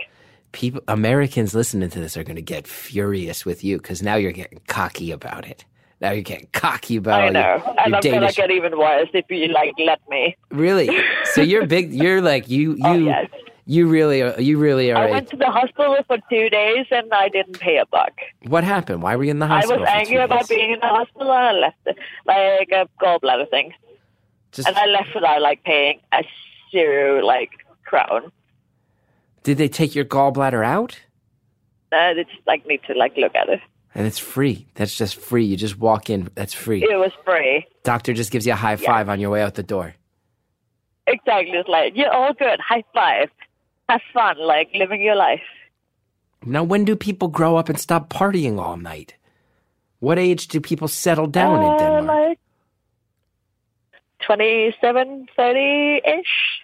Speaker 1: People, Americans listening to this are going to get furious with you because now you're getting cocky about it. Now you're getting cocky about
Speaker 4: I know,
Speaker 1: your,
Speaker 4: and I'm gonna get even worse if you like let me.
Speaker 1: Really? So you're big. You're like you. You.
Speaker 4: Oh, yes.
Speaker 1: You really. Are, you really are.
Speaker 4: I went to the hospital for two days and I didn't pay a buck.
Speaker 1: what happened? Why were you in the hospital?
Speaker 4: I
Speaker 1: was
Speaker 4: angry about being in the hospital and I left it, like a gallbladder thing,
Speaker 1: Just,
Speaker 4: and I left without like paying a zero like crown.
Speaker 1: did they take your gallbladder out?
Speaker 4: Uh, they just like need to like look at it.
Speaker 1: And it's free. That's just free. You just walk in. That's free.
Speaker 4: It was free.
Speaker 1: Doctor just gives you a high five on your way out the door.
Speaker 4: Exactly. It's like you're all good. High five. Have fun, like living your life.
Speaker 1: Now, when do people grow up and stop partying all night? What age do people settle down in
Speaker 4: Uh,
Speaker 1: Denmark?
Speaker 4: Like 27, 30 ish.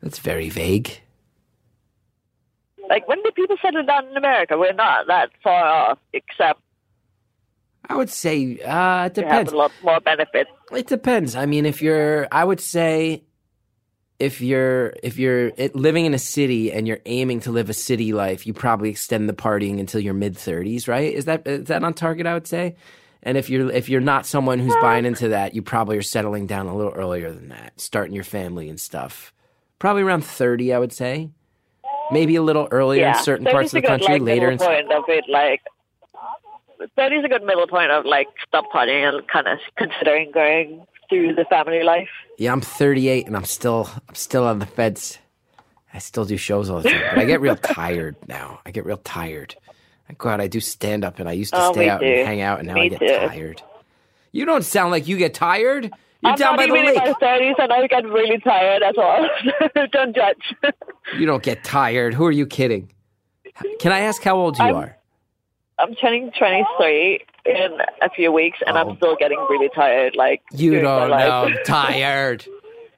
Speaker 1: That's very vague.
Speaker 4: Like when do people settle down in America? We're not that far off, except
Speaker 1: I would say uh, it
Speaker 4: we have
Speaker 1: depends.
Speaker 4: a lot more benefits.
Speaker 1: It depends. I mean, if you're, I would say, if you're if you're living in a city and you're aiming to live a city life, you probably extend the partying until your mid thirties, right? Is that is that on target? I would say. And if you're if you're not someone who's buying into that, you probably are settling down a little earlier than that, starting your family and stuff. Probably around thirty, I would say. Maybe a little earlier
Speaker 4: yeah,
Speaker 1: in certain
Speaker 4: 30
Speaker 1: parts of the country,
Speaker 4: like,
Speaker 1: later in
Speaker 4: point of it, like. that is a good middle point of like stop partying and kind of considering going through the family life.
Speaker 1: Yeah, I'm 38 and I'm still I'm still on the fence. I still do shows all the time, but I get real tired now. I get real tired. I go out, I do stand up, and I used to
Speaker 4: Oh,
Speaker 1: stay out
Speaker 4: too.
Speaker 1: and hang out, and now I get
Speaker 4: too.
Speaker 1: tired. You don't sound like you get tired. You're
Speaker 4: I'm
Speaker 1: down by the
Speaker 4: even in my 30s and I get really tired as well. Don't judge.
Speaker 1: You don't get tired. Who are you kidding? Can I ask how old you
Speaker 4: I'm-
Speaker 1: are?
Speaker 4: I'm turning 23 in a few weeks and
Speaker 1: Oh.
Speaker 4: I'm still getting really tired. Like
Speaker 1: You don't know tired.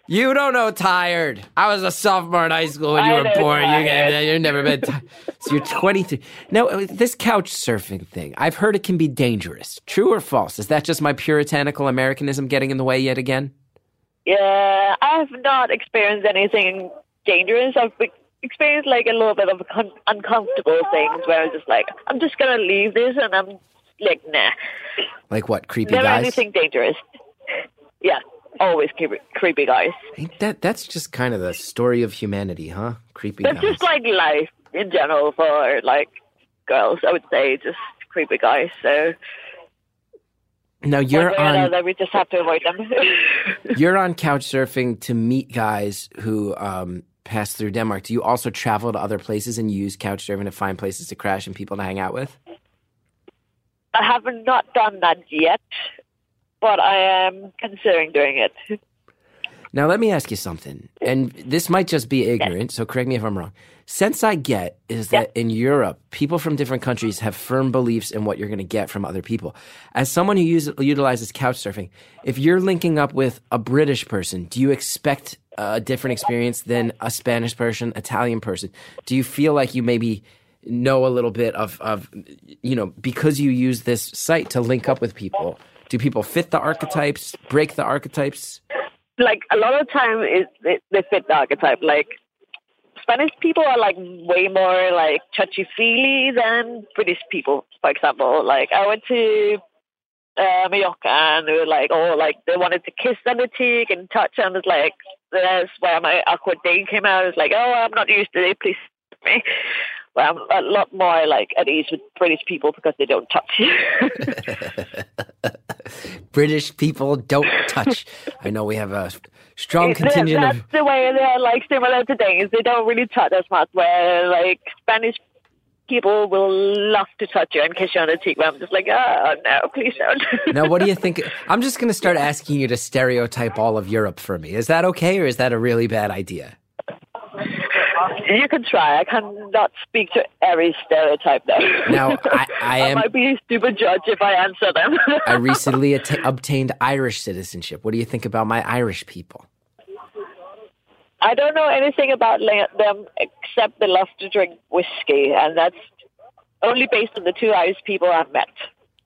Speaker 1: You don't know tired. I was a sophomore in high school when you
Speaker 4: I
Speaker 1: were born. You
Speaker 4: tired.
Speaker 1: you've never been tired. So you're 23. Now, uh, this couch surfing thing, I've heard it can be dangerous. True or false? Is that just my puritanical Americanism getting in the way yet again?
Speaker 4: Yeah, I've not experienced anything dangerous. I've experienced like a little bit of con- uncomfortable things where I'm just like, I'm just gonna leave this and I'm like nah,
Speaker 1: Like what? Creepy
Speaker 4: never
Speaker 1: guys?
Speaker 4: anything dangerous. Yeah, always creepy, creepy guys.
Speaker 1: Ain't that that's just kind of the story of humanity, huh? Creepy
Speaker 4: That's
Speaker 1: guys.
Speaker 4: just like life in general for like girls. I would say just creepy guys. So
Speaker 1: now you're on
Speaker 4: another, we just have to avoid them.
Speaker 1: you're on couch surfing to meet guys who um, pass through Denmark. Do you also travel to other places and use couch surfing to find places to crash and people to hang out with?
Speaker 4: I have not done that yet, but I am considering doing it.
Speaker 1: Now let me ask you something, and this might just be ignorant, so correct me if I'm wrong. Sense I get is that in Europe, people from different countries have firm beliefs in what you're going to get from other people. As someone who use, utilizes couch surfing, if you're linking up with a British person, do you expect a different experience than a Spanish person, Italian person? Do you feel like you maybe know a little bit of, of you know, because you use this site to link up with people? Do people fit the archetypes, break the archetypes?
Speaker 4: Like a lot of time, is they, they fit the archetype. Like Spanish people are like way more like touchy feely than British people. For example, like I went to uh, Mallorca and they were like, oh, like they wanted to kiss on the cheek and touch, and it's like that's where my awkward thing came out. It's like, oh, I'm not used to it. Please me. Well, I'm a lot more like at ease with British people because they don't touch.
Speaker 1: British people don't touch. I know we have a strong contingent
Speaker 4: That's
Speaker 1: of.
Speaker 4: the way they're like similar to things. They don't really touch as much. Where like Spanish people will love to touch you and kiss you on the cheek. But I'm just like, oh no, please don't.
Speaker 1: Now, what do you think? I'm just going to start asking you to stereotype all of Europe for me. Is that okay, or is that a really bad idea?
Speaker 4: You can try. I cannot speak to every stereotype though.
Speaker 1: Now, I, I am.
Speaker 4: might be a stupid judge if I answer them.
Speaker 1: I recently obtained Irish citizenship. What do you think about my Irish people?
Speaker 4: I don't know anything about them except they love to drink whiskey, and that's only based on the two Irish people I've met.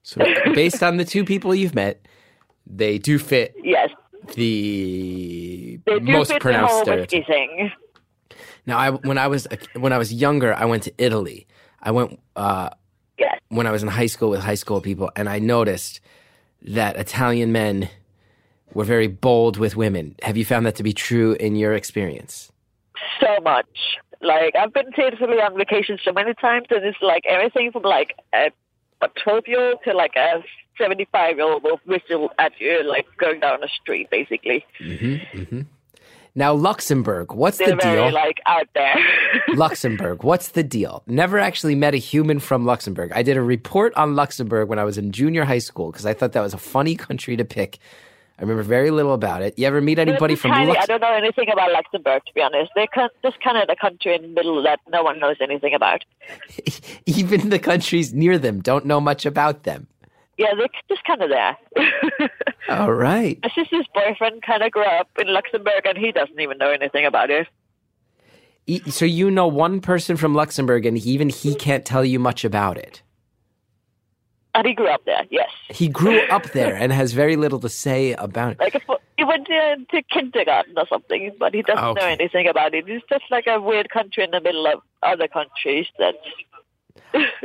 Speaker 1: So, based on the two people you've met, they do fit
Speaker 4: Yes,
Speaker 1: the most
Speaker 4: the
Speaker 1: pronounced
Speaker 4: whole
Speaker 1: stereotype. Now, I, when I was when I was younger, I went to Italy. I went uh,
Speaker 4: Yes.
Speaker 1: when I was in high school with high school people, and I noticed that Italian men were very bold with women. Have you found that to be true in your experience?
Speaker 4: so much. Like I've been to Italy on vacation so many times, and it's like everything from like a twelve year old to like a seventy five year old will whistle at you like going down the street. Basically, mm-hmm, mm-hmm.
Speaker 1: Now, Luxembourg, what's
Speaker 4: they're
Speaker 1: the
Speaker 4: very
Speaker 1: deal?
Speaker 4: like out there.
Speaker 1: Luxembourg, what's the deal? Never actually met a human from Luxembourg. I did a report on Luxembourg when I was in junior high school because I thought that was a funny country to pick. I remember very little about it. You ever meet anybody from
Speaker 4: tiny. I don't know anything about Luxembourg to be honest. They're just kind of the country in the middle that no one knows anything about.
Speaker 1: Even the countries near them don't know much about them.
Speaker 4: Yeah, they're just kind of there.
Speaker 1: All right.
Speaker 4: My sister's boyfriend kind of grew up in Luxembourg, and he doesn't even know anything about it.
Speaker 1: So you know one person from Luxembourg, and even he can't tell you much about it.
Speaker 4: And he grew up there, yes.
Speaker 1: He grew up there and has very little to say about it.
Speaker 4: Like if he went to, to kindergarten or something, but he doesn't know anything about it. It's just like a weird country in the middle of other countries that.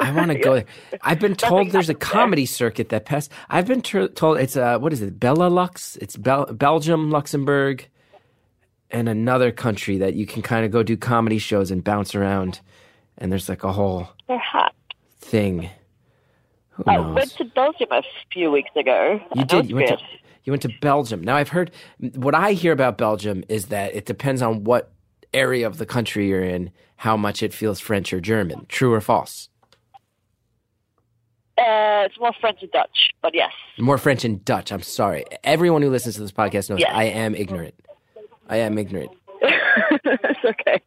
Speaker 1: I want to go there. I've been told there's a
Speaker 4: happens there.
Speaker 1: comedy circuit that passed. I've been tr- told it's uh what is it? Belalux. It's Bel- Belgium, Luxembourg, and another country that you can kind of go do comedy shows and bounce around. And there's like a whole
Speaker 4: Perhaps.
Speaker 1: thing. Who
Speaker 4: I
Speaker 1: knows?
Speaker 4: went to Belgium a few weeks ago.
Speaker 1: You did. You went to you went to Belgium. Now I've heard what I hear about Belgium is that it depends on what area of the country you're in, how much it feels French or German. True or false?
Speaker 4: Uh, it's more French and Dutch, but yes.
Speaker 1: More French and Dutch. I'm sorry. Everyone who listens to this podcast knows
Speaker 4: Yes.
Speaker 1: I am ignorant. I am ignorant.
Speaker 4: it's okay.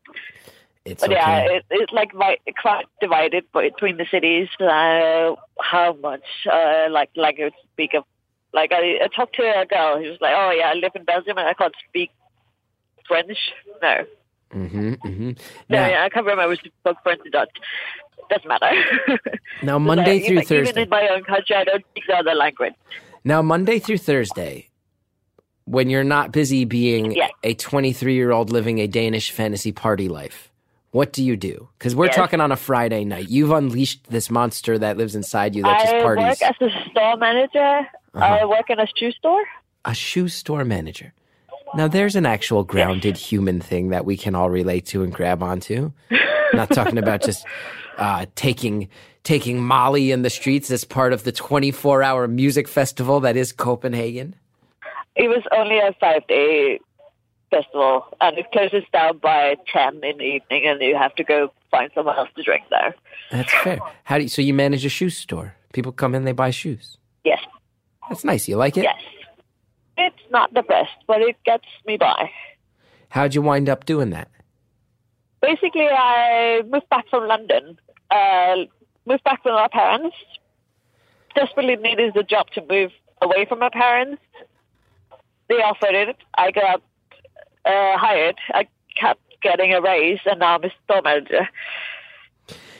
Speaker 1: It's
Speaker 4: But
Speaker 1: okay.
Speaker 4: yeah, it, it's like vi- quite divided between the cities. Uh, how much uh, like language speak of? Like I, I talked to a girl who was like, "Oh yeah, I live in Belgium and I can't speak French." No,
Speaker 1: hmm hmm
Speaker 4: no,
Speaker 1: Now,
Speaker 4: yeah, I can't remember she spoke French or Dutch. Doesn't matter.
Speaker 1: now Monday through
Speaker 4: even, Even
Speaker 1: Thursday.
Speaker 4: in my own country, I don't speak the other language.
Speaker 1: Now Monday through Thursday, when you're not busy being
Speaker 4: Yeah.
Speaker 1: a 23 year old living a Danish fantasy party life, What do you do? Because we're
Speaker 4: Yes.
Speaker 1: talking on a Friday night. You've unleashed this monster that lives inside you that just parties.
Speaker 4: I work as a store manager.
Speaker 1: Uh-huh.
Speaker 4: I work in a shoe store.
Speaker 1: a shoe store manager. Now, there's an actual grounded human thing that we can all relate to and grab onto. Not talking about just uh, taking taking Molly in the streets as part of the 24 hour music festival that is Copenhagen.
Speaker 4: It was only a five day festival, and it closes down by ten in the evening, and you have to go find someone else to drink there.
Speaker 1: That's fair. How do you, so you manage a shoe store? People come in, they buy shoes.
Speaker 4: Yes,
Speaker 1: That's nice. You like it?
Speaker 4: yes. It's not the best, but it gets me by.
Speaker 1: How'd you wind up doing that?
Speaker 4: Basically, I moved back from London. Uh, moved back with my parents. Desperately needed a job to move away from my parents. They offered it. I got uh, hired. I kept getting a raise, and now I'm a store manager.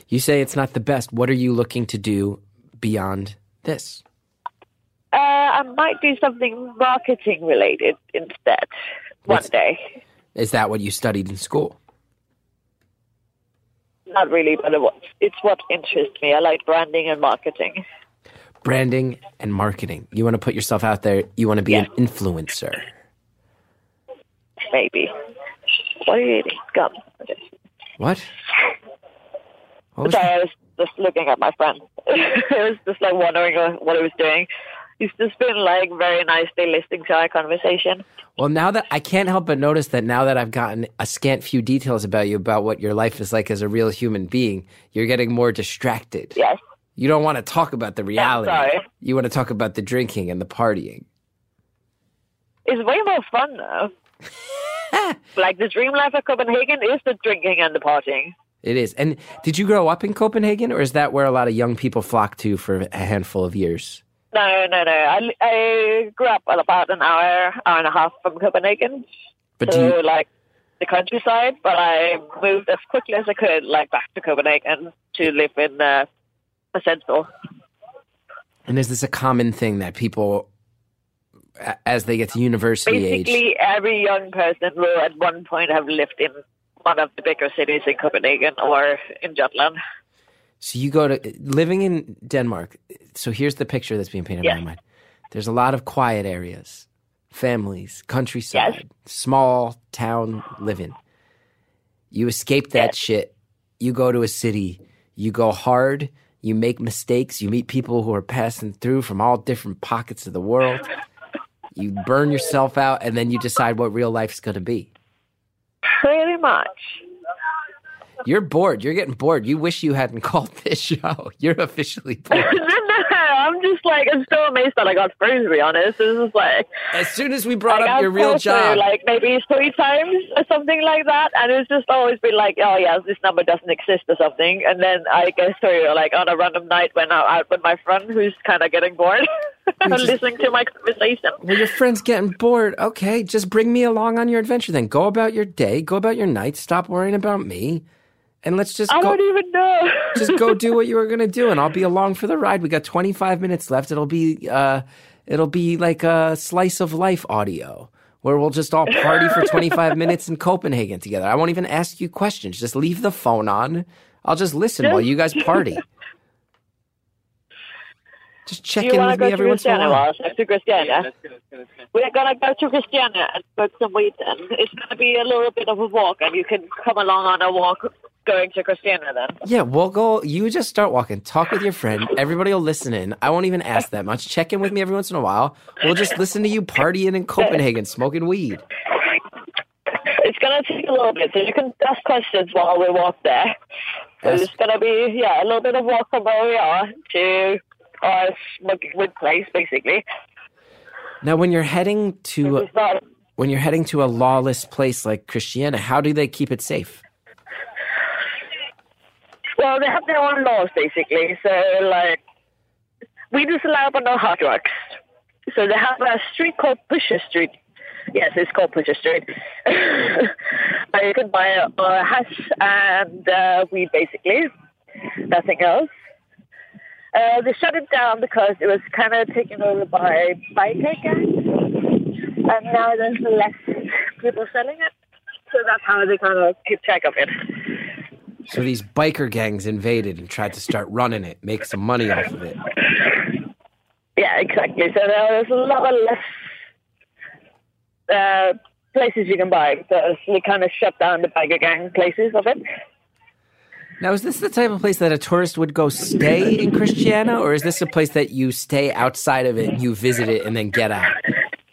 Speaker 1: You say it's not the best. What are you looking to do beyond this?
Speaker 4: Uh, I might do something marketing related instead one
Speaker 1: What's-
Speaker 4: day.
Speaker 1: Is that what you studied in school?
Speaker 4: Not really, but it's what interests me. I like branding and marketing.
Speaker 1: Branding and marketing. You want to put yourself out there. You want to be an influencer.
Speaker 4: Maybe. What are you eating? Gum.
Speaker 1: What? What
Speaker 4: Sorry,
Speaker 1: that?
Speaker 4: I was just looking at my friend. I was just like wondering what he was doing. He's just been like very nicely listening to our conversation.
Speaker 1: Well, now that I can't help but notice that now that I've gotten a scant few details about you, about what your life is like as a real human being, you're getting more distracted.
Speaker 4: Yes.
Speaker 1: You don't want to talk about the reality.
Speaker 4: sorry.
Speaker 1: You want to talk about the drinking and the partying.
Speaker 4: It's way more fun though. like the dream life of Copenhagen is the drinking and the partying.
Speaker 1: It is. And did you grow up in Copenhagen, or is that where a lot of young people flock to for a handful of years?
Speaker 4: No, no, no. I, I grew up about an hour, hour and a half from Copenhagen.
Speaker 1: But do
Speaker 4: so
Speaker 1: you,
Speaker 4: like the countryside, but I moved as quickly as I could, like back to Copenhagen to live in uh, a central.
Speaker 1: and is this a common thing that people, as they get to university age,
Speaker 4: Basically, every young person will at one point have lived in one of the bigger cities in Copenhagen or in Jutland.
Speaker 1: So you go to living in Denmark. So here's the picture that's being painted in my mind. There's a lot of quiet areas, families, countryside,
Speaker 4: Yes.
Speaker 1: small town living. You escape that
Speaker 4: Yes.
Speaker 1: shit. You go to a city. You go hard. You make mistakes. You meet people who are passing through from all different pockets of the world. You burn yourself out, and then you decide what real life's going to be.
Speaker 4: Pretty much.
Speaker 1: You're bored. You're getting bored. You wish you hadn't called this show. You're officially bored.
Speaker 4: no, I'm just like, I'm so amazed that I got through, to be honest. This is like,
Speaker 1: As soon as we brought
Speaker 4: I
Speaker 1: up your real
Speaker 4: through,
Speaker 1: job,
Speaker 4: like maybe three times or something like that, and it's just always been like, oh yeah, this number doesn't exist or something, and then I get through like on a random night when I'm out with my friend who's kind of getting bored,
Speaker 1: just-
Speaker 4: listening to my conversation.
Speaker 1: well, your friend's getting bored. Okay, just bring me along on your adventure then. Go about your day, go about your night, stop worrying about me, and let's just
Speaker 4: I
Speaker 1: go.
Speaker 4: don't even know.
Speaker 1: just go do what you were gonna do, and I'll be along for the ride. We got 25 minutes left. It'll be, uh, it'll be like a slice of life audio where we'll just all party for 25 minutes in Copenhagen together. I won't even ask you questions. Just leave the phone on. I'll just listen while you guys party. Just check in with me every once in a
Speaker 4: Christiania?
Speaker 1: while.
Speaker 4: To Christiania. We're gonna go to Christiania and smoke some weed. Then it's gonna be a little bit of a walk, and you can come along on a walk going to Christiania. Then
Speaker 1: Yeah, we'll go. You just start walking. Talk with your friend. Everybody will listen in. I won't even ask that much. Check in with me every once in a while. We'll just listen to you partying in Copenhagen, smoking weed.
Speaker 4: it's gonna take a little bit, so you can ask questions while we walk there. So
Speaker 1: Ask-
Speaker 4: it's gonna be yeah a little bit of walk from where we are to our smoking weed place, basically.
Speaker 1: Now, when you're heading to when you're heading to a lawless place like Christiana, how do they keep it safe?
Speaker 4: Well, they have their own laws basically. So like, we just allow but no hard drugs. So they have a street called Pusher Street. Yes, it's called Pusher Street. Where you can buy a, a hash and uh, weed basically, nothing else. Uh, they shut it down because it was kind of taken over by biker gangs, and now there's less people selling it. So that's how they kind of keep track of it.
Speaker 1: So these biker gangs invaded and tried to start running it, make some money off of it.
Speaker 4: Yeah, exactly. So there's a lot of less uh, places you can buy because we kind of shut down the biker gang places of it.
Speaker 1: Now, is this the type of place that a tourist would go stay in Christiana, or is this a place that you stay outside of it, you visit it, and then get out?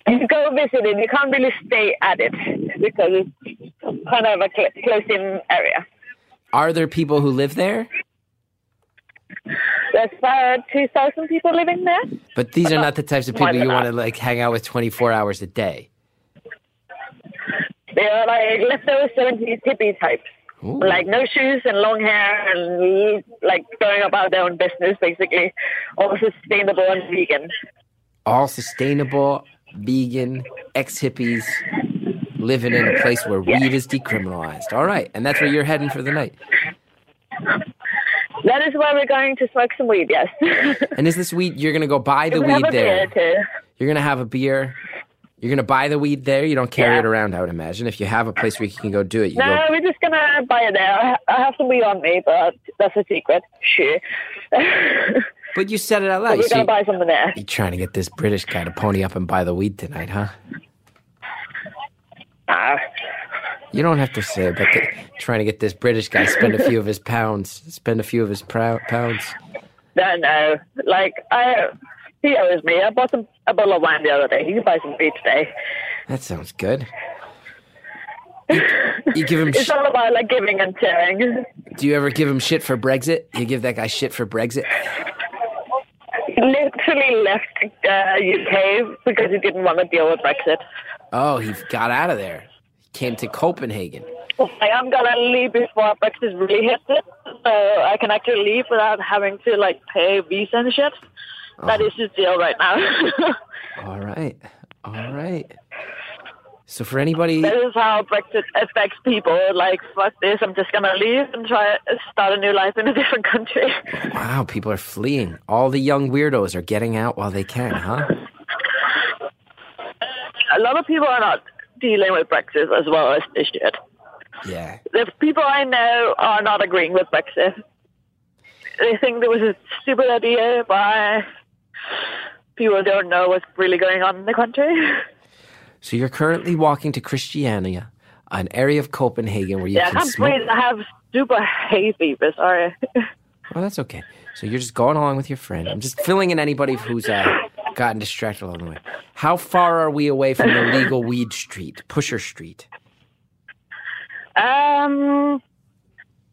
Speaker 4: You go visit it. You can't really stay at it because it's kind of a cl- close-in area.
Speaker 1: Are there people who live there?
Speaker 4: There's uh, 2,000 people living there.
Speaker 1: But these are not the types of people you want to like hang out with 24 hours a day.
Speaker 4: They are like leftover 70s hippie types.
Speaker 1: Ooh.
Speaker 4: Like no shoes and long hair and like going about their own business basically. All sustainable and vegan.
Speaker 1: All sustainable, vegan, ex hippies living in a place where weed is decriminalized. All right, and that's where you're heading for the night.
Speaker 4: That is where we're going to smoke some weed, yes.
Speaker 1: And is this weed? You're gonna go buy the weed there.
Speaker 4: too.
Speaker 1: You're gonna have a beer. You're gonna buy the weed there. You don't carry
Speaker 4: Yeah.
Speaker 1: it around. I would imagine. If you have a place where you can go do it, you
Speaker 4: No,
Speaker 1: go.
Speaker 4: we're just gonna buy it there. I I have some weed on me, but that's a secret. Sure.
Speaker 1: But you said it out loud.
Speaker 4: we're
Speaker 1: You
Speaker 4: gonna buy something there.
Speaker 1: you're trying to get this British guy to pony up and buy the weed tonight, huh?
Speaker 4: Ah,
Speaker 1: You don't have to say it, but the, trying to get this British guy spend a few of his pounds, spend a few of his prou- pounds.
Speaker 4: no, no. Like I, he owes me. I bought some, a bottle of wine the other day. He can buy some weed today.
Speaker 1: That sounds good. You, you give him.
Speaker 4: It's
Speaker 1: Sh-
Speaker 4: all about like giving and sharing.
Speaker 1: do you ever give him shit for Brexit? You give that guy shit for Brexit?
Speaker 4: He literally left uh, UK because he didn't want to deal with Brexit.
Speaker 1: Oh, he got out of there. He came to Copenhagen.
Speaker 4: Oh, I'm gonna leave before Brexit really hits it, so I can actually leave without having to like pay visa and shit. That uh-huh. is the deal right now.
Speaker 1: All right, all right. So for anybody,
Speaker 4: that is how Brexit affects people. Like, fuck this, I'm just gonna leave and try start a new life in a different country.
Speaker 1: wow, people are fleeing. All the young weirdos are getting out while they can, huh?
Speaker 4: A lot of people are not dealing with Brexit as well as they should.
Speaker 1: Yeah.
Speaker 4: The people I know are not agreeing with Brexit. They think there was a stupid idea by people who don't know what's really going on in the country.
Speaker 1: So you're currently walking to Christiania, an area of Copenhagen where you
Speaker 4: Yeah, I
Speaker 1: can
Speaker 4: can't
Speaker 1: smoke.
Speaker 4: breathe. I have super hay fever. Sorry.
Speaker 1: Well, that's okay. So you're just going along with your friend. I'm just filling in anybody who's uh, gotten distracted along the way. How far are we away from the legal weed street, Pusher Street?
Speaker 4: um,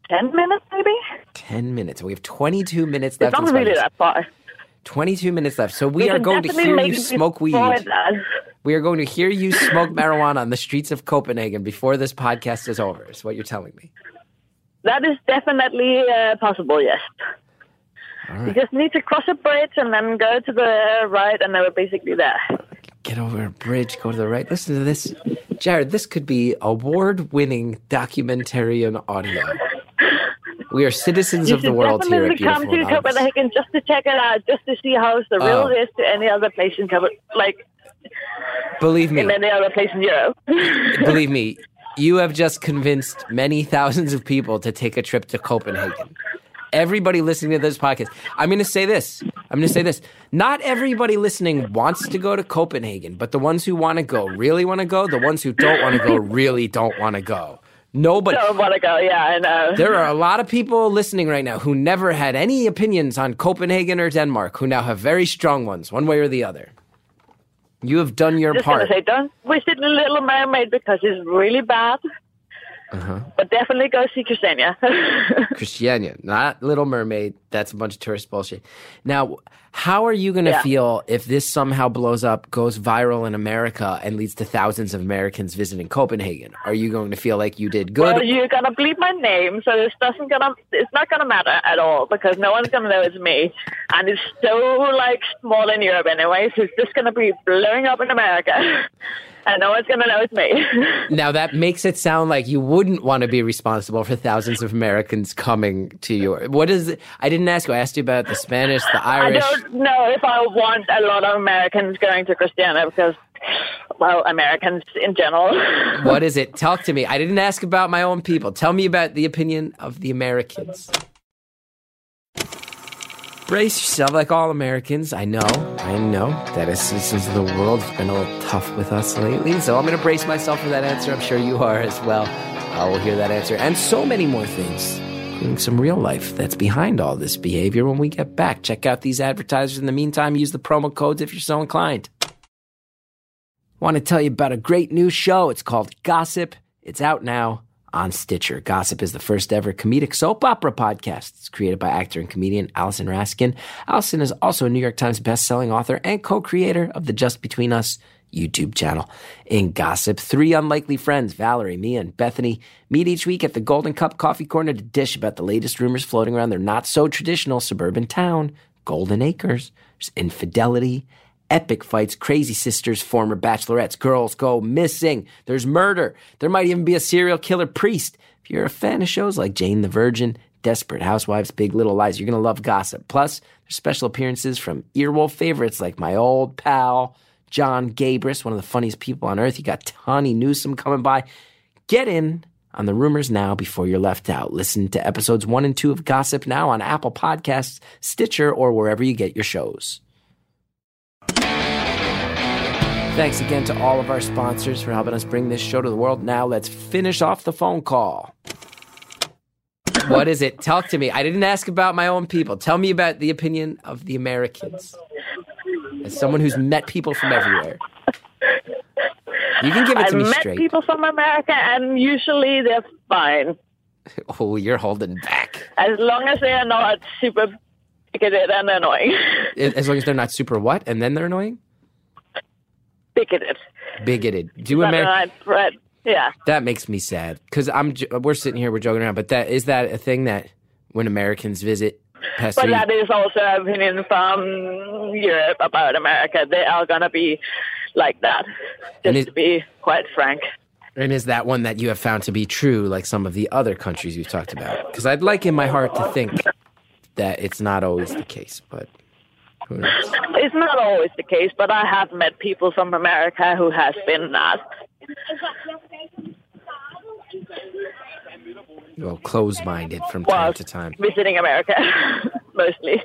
Speaker 4: ten minutes maybe.
Speaker 1: Ten minutes. We have 22 minutes left.
Speaker 4: It's
Speaker 1: not
Speaker 4: really that far.
Speaker 1: 22 minutes left. So we, are going to hear you smoke weed.
Speaker 4: that.
Speaker 1: We are going to hear you smoke marijuana on the streets of Copenhagen before this podcast is over. Is what you're telling me.
Speaker 4: That is definitely uh, possible. Yes.
Speaker 1: All
Speaker 4: You just need to cross a bridge and then go to the right, and then we're basically there.
Speaker 1: Get over a bridge, go to the right. Listen to this. Jared, this could be award winning documentary and audio. We are citizens
Speaker 4: You
Speaker 1: of the world here at
Speaker 4: definitely come to Copenhagen just to check it out, just to see how the
Speaker 1: Oh.
Speaker 4: real is to any other place in Copenhagen, like
Speaker 1: Believe me,
Speaker 4: in any other place in Europe.
Speaker 1: believe me, you have just convinced many thousands of people to take a trip to Copenhagen. Everybody listening to this podcast, I'm going to say this. I'm going to say this. Not everybody listening wants to go to Copenhagen, but the ones who want to go really want to go. The ones who don't want to go really don't want to go. Nobody.
Speaker 4: Don't want to go. Yeah, I know.
Speaker 1: There are a lot of people listening right now who never had any opinions on Copenhagen or Denmark who now have very strong ones, one way or the other. You have done your
Speaker 4: just
Speaker 1: part.
Speaker 4: say, don't visit the Little Mermaid because it's really bad.
Speaker 1: Uh-huh.
Speaker 4: But definitely go see Christiania.
Speaker 1: Christiania, not Little Mermaid. That's a bunch of tourist bullshit. Now, how are you going to
Speaker 4: Yeah.
Speaker 1: feel if this somehow blows up, goes viral in America, and leads to thousands of Americans visiting Copenhagen? Are you going to feel like you did good?
Speaker 4: well, you're gonna bleep my name, so this doesn't gonna. It's not gonna matter at all because no one's gonna know it's me, and it's so like small in Europe anyway. So it's just gonna be blowing up in America, and no one's gonna know it's me.
Speaker 1: now, that makes it sound like you wouldn't want to be responsible for thousands of Americans coming to your. What is it? I didn't ask you. I asked you about the Spanish, the Irish.
Speaker 4: I don't know if I want a lot of Americans going to Christiana because well, Americans in general.
Speaker 1: What is it? Talk to me. I didn't ask about my own people. Tell me about the opinion of the Americans. Brace yourself like all Americans. I know, I know that this is the world's been a little tough with us lately, so I'm going to brace myself for that answer. I'm sure you are as well. I will hear that answer and so many more things, including some real life that's behind all this behavior when we get back. Check out these advertisers. In the meantime, use the promo codes if you're so inclined. Want to tell you about a great new show. It's called Gossip. It's out now on Stitcher. Gossip is the first ever comedic soap opera podcast. It's created by actor and comedian Allison Raskin. Allison is also a New York Times bestselling author and co-creator of the Just Between Us YouTube channel. In Gossip, three unlikely friends, Valerie, Mia, and Bethany, meet each week at the Golden Cup Coffee Corner to dish about the latest rumors floating around their not so traditional suburban town, Golden Acres. There's infidelity, epic fights, crazy sisters, former bachelorettes, girls go missing. There's murder. There might even be a serial killer priest. If you're a fan of shows like Jane the Virgin, Desperate Housewives, Big Little Lies, you're going to love gossip. Plus, there's special appearances from earwolf favorites like my old pal, Jon Gabrus, one of the funniest people on earth. You got Tawny Newsome coming by. Get in on the rumors now before you're left out. Listen to episodes one and two of Gossip now on Apple Podcasts, Stitcher, or wherever you get your shows. Thanks again to all of our sponsors for helping us bring this show to the world. Now let's finish off the phone call. What is it? Talk to me. I didn't ask about my own people. Tell me about the opinion of the Americans. As someone who's met people from everywhere. You can give it to
Speaker 4: I've
Speaker 1: me
Speaker 4: met
Speaker 1: straight.
Speaker 4: people from America, and usually they're fine
Speaker 1: Oh, you're holding back.
Speaker 4: as long as they are not super bigoted and annoying.
Speaker 1: As long as they're not super what? And then they're annoying?
Speaker 4: Bigoted.
Speaker 1: Bigoted. Do America.
Speaker 4: right, yeah.
Speaker 1: That makes me sad because I'm. We're sitting here, we're joking around, but that is that a thing that when Americans visit
Speaker 4: But that is also an opinion from Europe about America. They are gonna be like that.
Speaker 1: And
Speaker 4: Just
Speaker 1: it-
Speaker 4: to be quite frank.
Speaker 1: And is that one that you have found to be true, like some of the other countries you've talked about? Because I'd like in my heart to think that it's not always the case, but?
Speaker 4: It's not always the case, but I have met people from America who has been that.
Speaker 1: Well, close-minded from time
Speaker 4: Well,
Speaker 1: to time.
Speaker 4: visiting America mostly.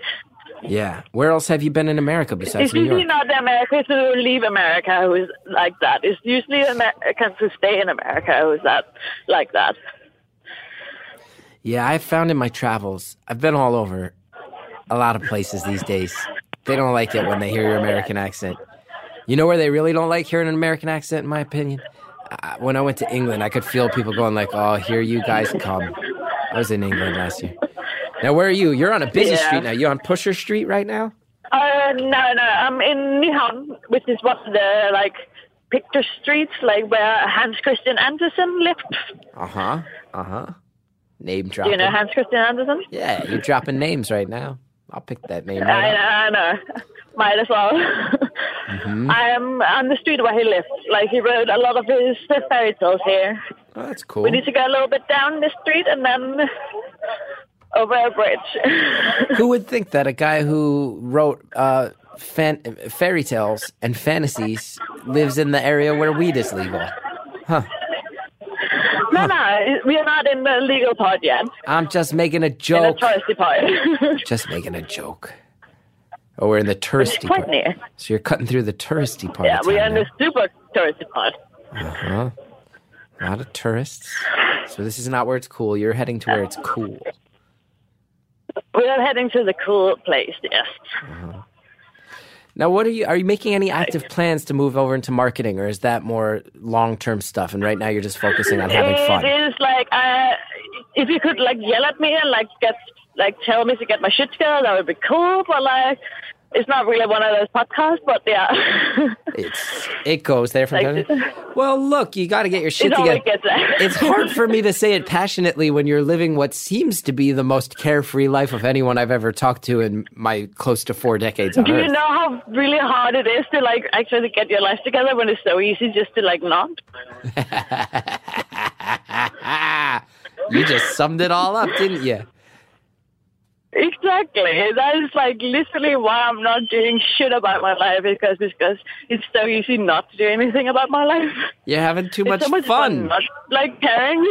Speaker 1: Yeah. Where else have you been in America besides
Speaker 4: It's
Speaker 1: New
Speaker 4: usually not the Americans who leave America who is like that. It's usually Americans who stay in America who is that like that.
Speaker 1: Yeah, I've found in my travels, I've been all over a lot of places these days. They don't like it when they hear your American accent. You know where they really don't like hearing an American accent, in my opinion? Uh, when I went to England, I could feel people going like, "Oh, here you guys come." I was in England last year. Now, where are you? You're on a busy
Speaker 4: Yeah.
Speaker 1: street now. You're on Pusher Street right now?
Speaker 4: Uh, no, no, I'm in Nyhavn, which is one of the like picture streets, like where Hans Christian Andersen lived.
Speaker 1: Uh huh. Uh huh. Name
Speaker 4: Do
Speaker 1: dropping.
Speaker 4: you know Hans Christian Andersen?
Speaker 1: yeah, you're dropping names right now. I'll pick that name
Speaker 4: I know. I know. Might as well.
Speaker 1: Mm-hmm.
Speaker 4: I am on the street where he lived. Like he wrote a lot of his fairy tales here.
Speaker 1: Oh, that's cool.
Speaker 4: We need to go a little bit down the street and then over a bridge.
Speaker 1: Who would think that a guy who wrote uh, fan- fairy tales and fantasies lives in the area where weed is legal? Huh.
Speaker 4: No, no, we are not in the legal part yet.
Speaker 1: I'm just making a
Speaker 4: In the
Speaker 1: joke.
Speaker 4: touristy part.
Speaker 1: Just making a joke. Oh, we're in the touristy
Speaker 4: quite
Speaker 1: part.
Speaker 4: near.
Speaker 1: So you're cutting through the touristy part.
Speaker 4: Yeah, we are in the super touristy part.
Speaker 1: Uh-huh. A lot of tourists. So this is not where it's cool. You're heading to where it's cool.
Speaker 4: We are heading to the cool place, yes.
Speaker 1: Now, what are you? Are you making any active plans to move over into marketing, or is that more long-term stuff? And right now, you're just focusing on having fun.
Speaker 4: It is like uh, if you could like yell at me and like get like tell me to get my shit together, that would be cool. But like, it's not really one of those podcasts. But yeah,
Speaker 1: It's it goes there from time Well, look, you got to get your shit
Speaker 4: it
Speaker 1: together. It's hard for me to say it passionately when you're living what seems to be the most carefree life of anyone I've ever talked to in my close to four decades
Speaker 4: Do you know how really hard it is to like actually get your life together when it's so easy just to like not?
Speaker 1: you just summed it all up, didn't you?
Speaker 4: Exactly. That is like literally why I'm not doing shit about my life because because it's so easy not to do anything about my life.
Speaker 1: You're having too much,
Speaker 4: so much
Speaker 1: fun.
Speaker 4: not like caring.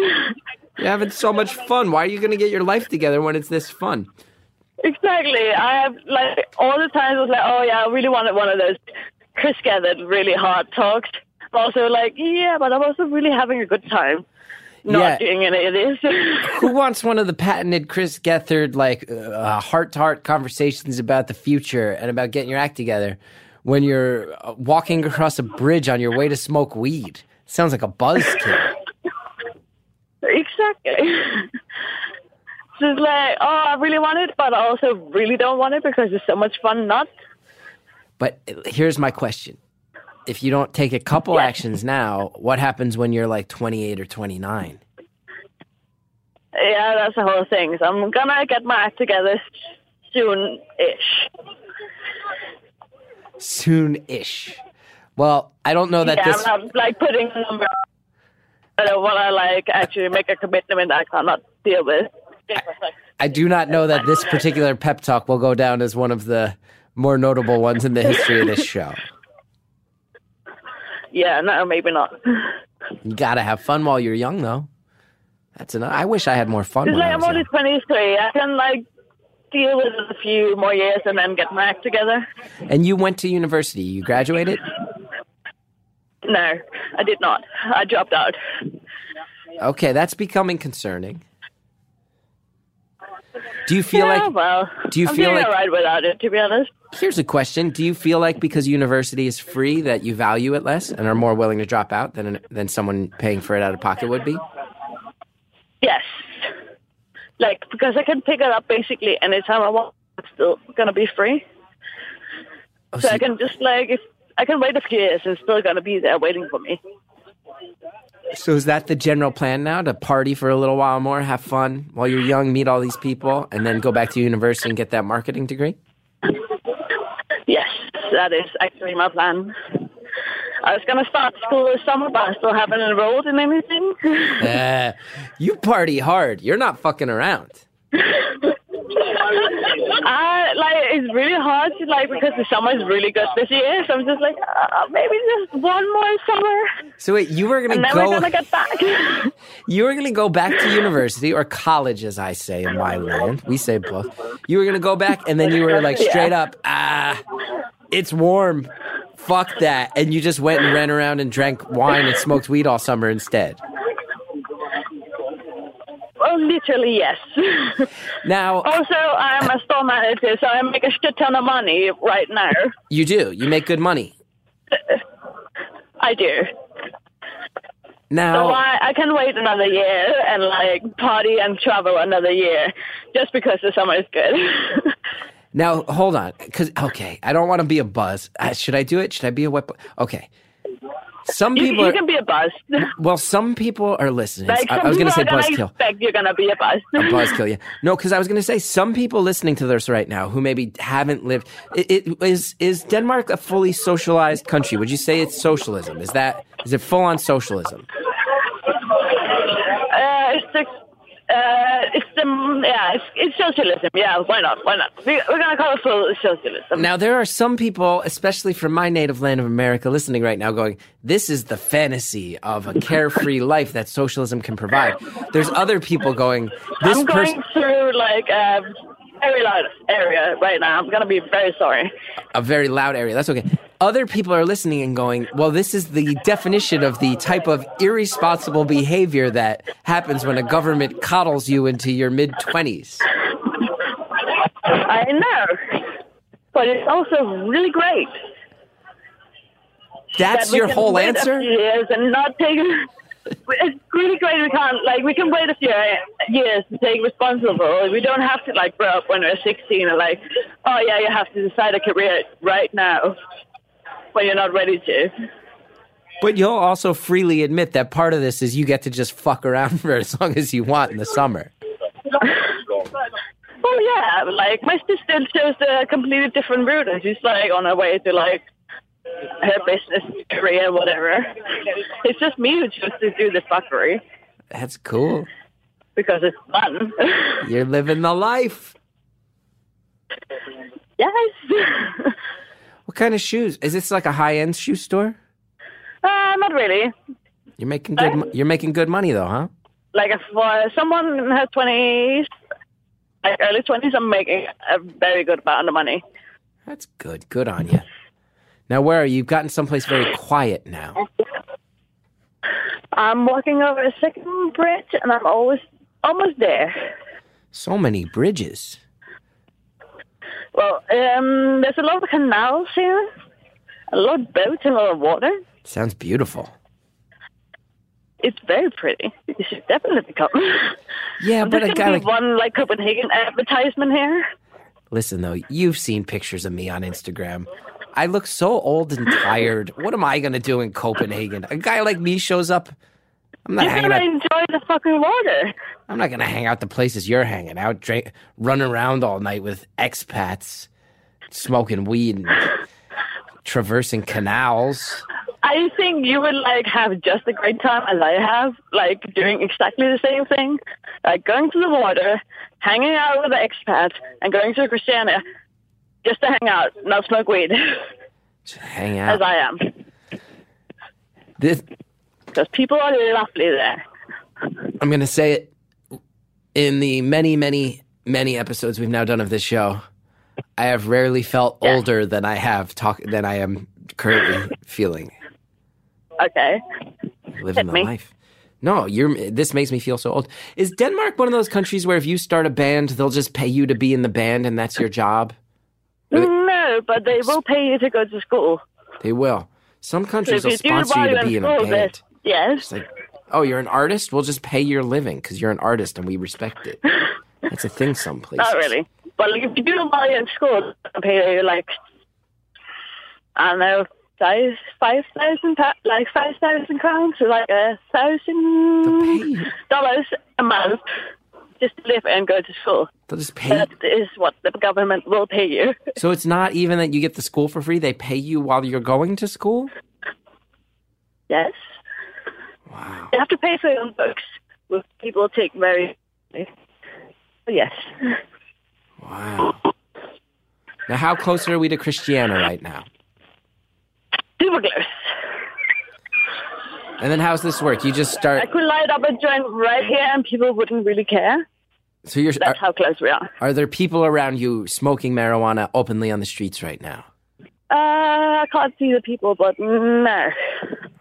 Speaker 1: You're having so much fun. Why are you going to get your life together when it's this fun?
Speaker 4: exactly. I have like all the times I was like, oh yeah, I really wanted one of those Chris Gethard really hard talks. But also like, yeah, but I'm also really having a good time. Not
Speaker 1: Yeah.
Speaker 4: doing any of this.
Speaker 1: Who wants one of the patented Chris Gethard like uh, heart-to-heart conversations about the future and about getting your act together when you're uh, walking across a bridge on your way to smoke weed? Sounds like a buzzkill.
Speaker 4: Exactly. It's like, oh, I really want it, but I also really don't want it because it's so much fun not.
Speaker 1: But uh, here's my question. If you don't take a couple actions now, what happens when you're like 28 or 29?
Speaker 4: Yeah, that's the whole thing. So I'm gonna get my act together soon-ish.
Speaker 1: Soon-ish. Well, I don't know that
Speaker 4: yeah,
Speaker 1: this
Speaker 4: I'm not like putting a number. I don't want to like actually make a commitment that I cannot deal with.
Speaker 1: I do not know that this particular pep talk will go down as one of the more notable ones in the history of this show.
Speaker 4: Yeah, no, maybe not.
Speaker 1: You gotta have fun while you're young, though. That's enough. I wish I had more fun.
Speaker 4: It's like I'm only 23. I can like deal with it a few more years and then get my act together.
Speaker 1: And you went to university. You graduated.
Speaker 4: No, I did not. I dropped out.
Speaker 1: Okay, that's becoming concerning. Do you feel
Speaker 4: yeah,
Speaker 1: like?
Speaker 4: well,
Speaker 1: do you
Speaker 4: I'm
Speaker 1: feel
Speaker 4: doing
Speaker 1: like-
Speaker 4: alright without it, to be honest.
Speaker 1: Here's a question: Do you feel like because university is free that you value it less and are more willing to drop out than than someone paying for it out of pocket would be?
Speaker 4: Yes. Like, because I can pick it up basically anytime I want. It's still gonna be free.
Speaker 1: Oh,
Speaker 4: So
Speaker 1: so-
Speaker 4: I can just like, if I can wait a few years, it's still gonna be there waiting for me.
Speaker 1: So is that the general plan now? To party for a little while more, have fun while you're young, meet all these people, and then go back to university and get that marketing degree?
Speaker 4: That is actually my plan. I was gonna start school this summer, but I still haven't enrolled in anything.
Speaker 1: Uh, you party hard. You're not fucking around.
Speaker 4: I like it's really hard to like because the summer is really good this year. So I'm just like uh, maybe just one more summer,
Speaker 1: So wait, you were gonna
Speaker 4: and then
Speaker 1: go.
Speaker 4: we're gonna get back.
Speaker 1: You were gonna go back to university or college, as I say in my land. We say both. You were gonna go back, and then you were like
Speaker 4: Yeah.
Speaker 1: straight up, ah, it's warm. Fuck that. And you just went and ran around and drank wine and smoked weed all summer instead.
Speaker 4: well, literally yes.
Speaker 1: Now
Speaker 4: also, I'm a store manager, so I make a shit ton of money right now.
Speaker 1: you do. You make good money.
Speaker 4: I do.
Speaker 1: Now
Speaker 4: So I, I can wait another year and like party and travel another year just because the summer is good.
Speaker 1: Now, hold on, because okay, I don't want to be a buzz. Uh, should I do it? Should I be a bu- Okay. Some
Speaker 4: you,
Speaker 1: people,
Speaker 4: you
Speaker 1: are,
Speaker 4: can be a buzz.
Speaker 1: well, some people are listening.
Speaker 4: Like
Speaker 1: I, I was going to say
Speaker 4: people are gonna
Speaker 1: buzzkill.
Speaker 4: expect you're gonna be a buzz.
Speaker 1: A buzzkill, yeah. No, because I was going to say some people listening to this right now who maybe haven't lived. It, it is is Denmark a fully socialized country? Would you say it's socialism? Is that is it full on socialism?
Speaker 4: Uh, it's uh, it's the, yeah, it's, it's socialism. Yeah, why not? Why not? We, we're gonna call it socialism.
Speaker 1: Now, there are some people, especially from my native land of America, listening right now going, This is the fantasy of a carefree life that socialism can provide. There's other people going, This
Speaker 4: I'm going
Speaker 1: person,
Speaker 4: through like a very loud area right now. I'm gonna be very sorry.
Speaker 1: a very loud area. That's okay. Other people are listening and going, Well, this is the definition of the type of irresponsible behavior that happens when a government coddles you into your mid 20s.
Speaker 4: I know, but it's also really great.
Speaker 1: That's
Speaker 4: that
Speaker 1: your whole answer?
Speaker 4: years and not take. It's really great. We can't like we can wait a few years to take responsible. We don't have to like grow up when we're 16 and like, oh yeah, you have to decide a career right now when you're not ready to.
Speaker 1: But you'll also freely admit that part of this is you get to just fuck around for as long as you want in the summer.
Speaker 4: Well, yeah, like my sister chose a completely different route, and she's like on her way to like her business career, whatever. It's just me who chose to do the fuckery
Speaker 1: That's cool.
Speaker 4: because it's fun.
Speaker 1: You're living the life.
Speaker 4: Yes.
Speaker 1: What kind of shoes? Is this like a high end shoe store?
Speaker 4: uh, not really.
Speaker 1: You're making good. You're making good money though, huh?
Speaker 4: Like for someone in her twenties, like early twenties, I'm making a very good amount of money.
Speaker 1: That's good. Good on you. Now, where are you? You've gotten someplace very quiet now.
Speaker 4: I'm walking over a second bridge, and I'm always almost there.
Speaker 1: So many bridges.
Speaker 4: Well, um, there's a lot of canals here, a lot of boats, and a lot of water.
Speaker 1: Sounds beautiful.
Speaker 4: It's very pretty. You should definitely come.
Speaker 1: Yeah, but I gotta
Speaker 4: one like Copenhagen advertisement here.
Speaker 1: listen though. You've seen pictures of me on Instagram. I look so old and tired. What am I gonna do in Copenhagen? A guy like me shows up. I'm not
Speaker 4: You're gonna enjoy the fucking water.
Speaker 1: I'm not gonna hang out the places you're hanging out, drink, run around all night with expats, smoking weed, and traversing canals.
Speaker 4: I think you would like have just a great time as I have, like doing exactly the same thing, like going to the water, hanging out with the expats, and going to Christiania just to hang out, not smoke weed,
Speaker 1: Just hang out. as.
Speaker 4: I am,
Speaker 1: This,
Speaker 4: because people are lovely there.
Speaker 1: I'm gonna say it in the many, many, many episodes we've now done of this show. I have rarely felt
Speaker 4: Yeah.
Speaker 1: older than I have talk than I am currently feeling.
Speaker 4: Okay.
Speaker 1: Living
Speaker 4: Hit
Speaker 1: the
Speaker 4: me.
Speaker 1: life. No, you're. This makes me feel so old. Is Denmark one of those countries where if you start a band, they'll just pay you to be in the band and that's your job?
Speaker 4: No, but they will pay you to go to school.
Speaker 1: They will. Some countries
Speaker 4: if
Speaker 1: will sponsor you to be
Speaker 4: in
Speaker 1: a band.
Speaker 4: yes.
Speaker 1: It's like, oh, you're an artist? We'll just pay your living because you're an artist and we respect it. That's a thing some places.
Speaker 4: Not really. But like, if you do it while you're in school, they'll pay you like I don't know, five five thousand like five thousand crowns, so like a thousand dollars a month just live and go to school.
Speaker 1: They'll just pay.
Speaker 4: That is what the government will pay you.
Speaker 1: So it's not even that you get the school for free. They pay you while you're going to school?
Speaker 4: Yes.
Speaker 1: Wow.
Speaker 4: You have to pay for your own books, which people take very yes.
Speaker 1: Wow. Now, how close are we to Christiania right now?
Speaker 4: Super close.
Speaker 1: And then how's this work? You just start.
Speaker 4: I could light up a joint right here and people wouldn't really care.
Speaker 1: So you're. Are,
Speaker 4: That's how close we are.
Speaker 1: are there people around you smoking marijuana openly on the streets right now?
Speaker 4: Uh, I can't see the people, but no.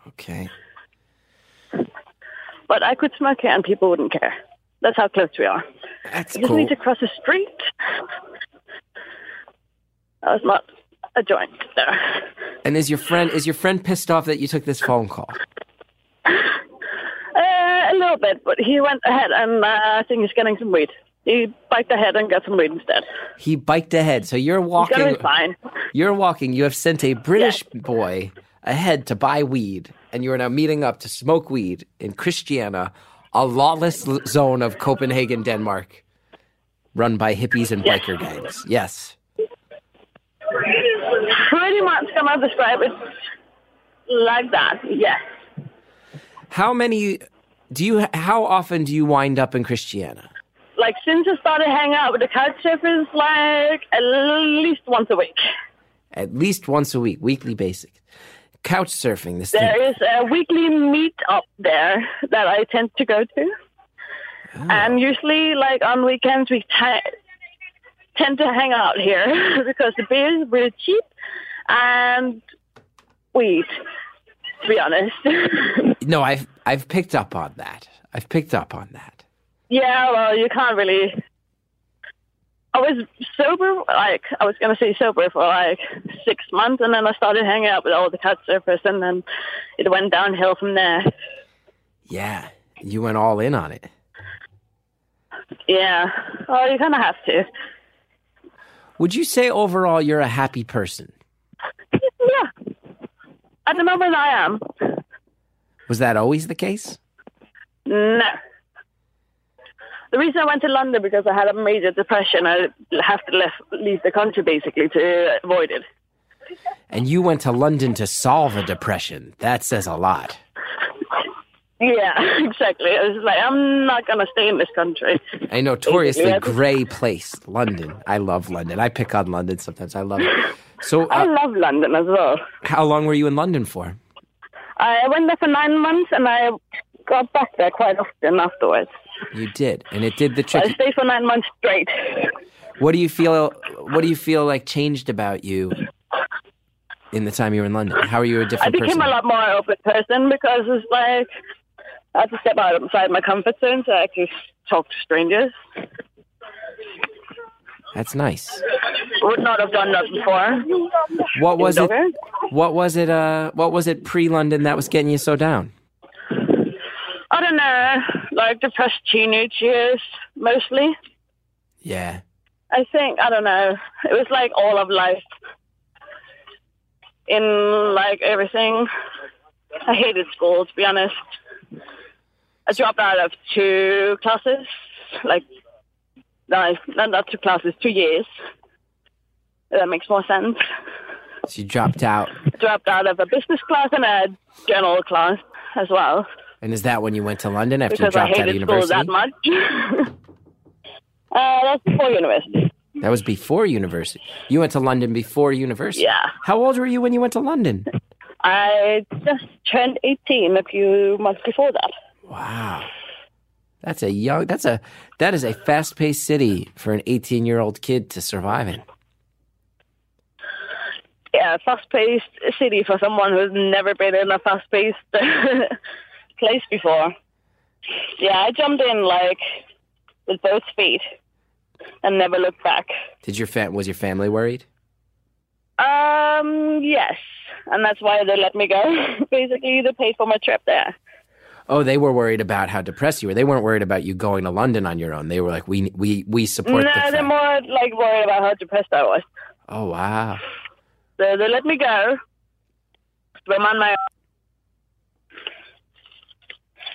Speaker 1: Okay.
Speaker 4: But I could smoke here and people wouldn't care. That's how close we are.
Speaker 1: That's
Speaker 4: I just
Speaker 1: cool.
Speaker 4: need to cross the street. That was not a joint there.
Speaker 1: And is your friend is your friend pissed off that you took this phone call?
Speaker 4: A little bit, but he went ahead and uh, I think he's getting some weed. He biked ahead and got some weed instead.
Speaker 1: He biked ahead. So you're
Speaker 4: He's
Speaker 1: walking.
Speaker 4: be fine.
Speaker 1: You're walking. You have sent a British boy ahead to buy weed, and you are now meeting up to smoke weed in Christiania, a lawless zone of Copenhagen, Denmark, run by hippies and
Speaker 4: Yes.
Speaker 1: biker gangs. Yes.
Speaker 4: Pretty much gonna describe it like that, yes.
Speaker 1: How many do you? How often do you wind up in Christiania?
Speaker 4: Like since I started hanging out with the couch surfers, like at least once a week.
Speaker 1: At least once a week, weekly basic. Couch surfing. This
Speaker 4: There
Speaker 1: thing.
Speaker 4: is a weekly meet up there that I tend to go to. Oh. And usually, like on weekends, we t- tend to hang out here because the beer is really cheap and weed, to be honest.
Speaker 1: No, I've I've picked up on that. I've picked up on that.
Speaker 4: yeah, well, you can't really. I was sober, like, I was going to say sober for like six months, and then I started hanging out with all the couch surfers, and then it went downhill from there.
Speaker 1: Yeah, you went all in on it.
Speaker 4: Yeah. Oh, you kind of have to.
Speaker 1: Would you say overall you're a happy person?
Speaker 4: Yeah. At the moment, I am.
Speaker 1: Was that always the case?
Speaker 4: No. The reason I went to London because I had a major depression. I have to left, leave the country basically to avoid it.
Speaker 1: And you went to London to solve a depression. That says a lot.
Speaker 4: Yeah, exactly. I was like, I'm not gonna stay in this country.
Speaker 1: A notoriously gray place, London. I love London. I pick on London sometimes. I love it. So,
Speaker 4: I
Speaker 1: uh,
Speaker 4: love London as well.
Speaker 1: how long were you in London for?
Speaker 4: I went there for nine months, and I got back there quite often afterwards.
Speaker 1: You did, and it did the trick.
Speaker 4: I stayed for nine months straight.
Speaker 1: What do you feel? What do you feel like changed about you in the time you were in London? How are you a different person?
Speaker 4: I became
Speaker 1: person?
Speaker 4: a lot more open person because it's like I had to step outside my comfort zone to actually talk to strangers.
Speaker 1: That's nice.
Speaker 4: Would not have done that before.
Speaker 1: What was it? What was it? Uh, what was it pre-London that was getting you so down?
Speaker 4: I don't know, like depressed teenage years mostly.
Speaker 1: Yeah,
Speaker 4: I think I don't know. It was like all of life in like everything. I hated school to be honest. I dropped out of two classes, like no, not not two classes, two years. That makes more sense.
Speaker 1: so you dropped out,
Speaker 4: dropped out of a business class and a general class as well
Speaker 1: and is that when you went to London after you
Speaker 4: because I
Speaker 1: dropped out of university?
Speaker 4: that much. uh, that's before university.
Speaker 1: That was before university. You went to London before university.
Speaker 4: Yeah.
Speaker 1: How old were you when you went to London?
Speaker 4: I just turned 18 a few months before that.
Speaker 1: Wow. That's a young that's a that is a fast-paced city for an 18-year-old kid to survive in.
Speaker 4: Yeah, fast-paced city for someone who's never been in a fast-paced place before. Yeah, I jumped in like with both feet and never looked back.
Speaker 1: Did your fam- was your family worried?
Speaker 4: Um, yes, and that's why they let me go. Basically, they paid for my trip there.
Speaker 1: Oh, they were worried about how depressed you were. They weren't worried about you going to London on your own. They were like, "We we we support
Speaker 4: no,
Speaker 1: the
Speaker 4: they're more like worried about how depressed I was.
Speaker 1: Oh, wow.
Speaker 4: So they let me go. I'm on my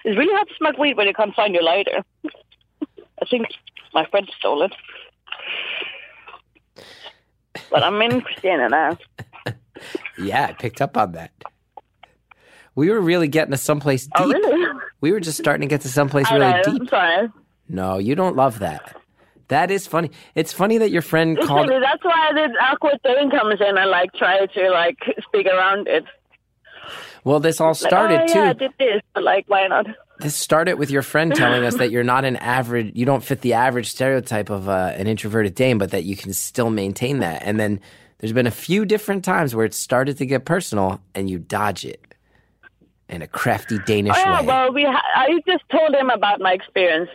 Speaker 4: It's really hard to smoke weed when you can't find your lighter. I think my friend stole it. But I'm in Christiania now.
Speaker 1: Yeah, I picked up on that. We were really getting to someplace deep.
Speaker 4: Oh, really?
Speaker 1: We were just starting to get to someplace
Speaker 4: I
Speaker 1: really
Speaker 4: know.
Speaker 1: deep.
Speaker 4: I'm sorry.
Speaker 1: No, you don't love that. That is funny. It's funny that your friend
Speaker 4: It's
Speaker 1: called.
Speaker 4: funny, That's why the awkward thing comes in I like try to like speak around it.
Speaker 1: Well, this all
Speaker 4: Like,
Speaker 1: started
Speaker 4: oh, yeah, I
Speaker 1: too.
Speaker 4: did this, but like, why not?
Speaker 1: This started with your friend telling us that you're not an average. You don't fit the average stereotype of uh, an introverted dame, but that you can still maintain that. And then there's been a few different times where it started to get personal, and you dodge it in a crafty Danish
Speaker 4: Oh, yeah,
Speaker 1: way.
Speaker 4: well, we ha- I just told him about my experience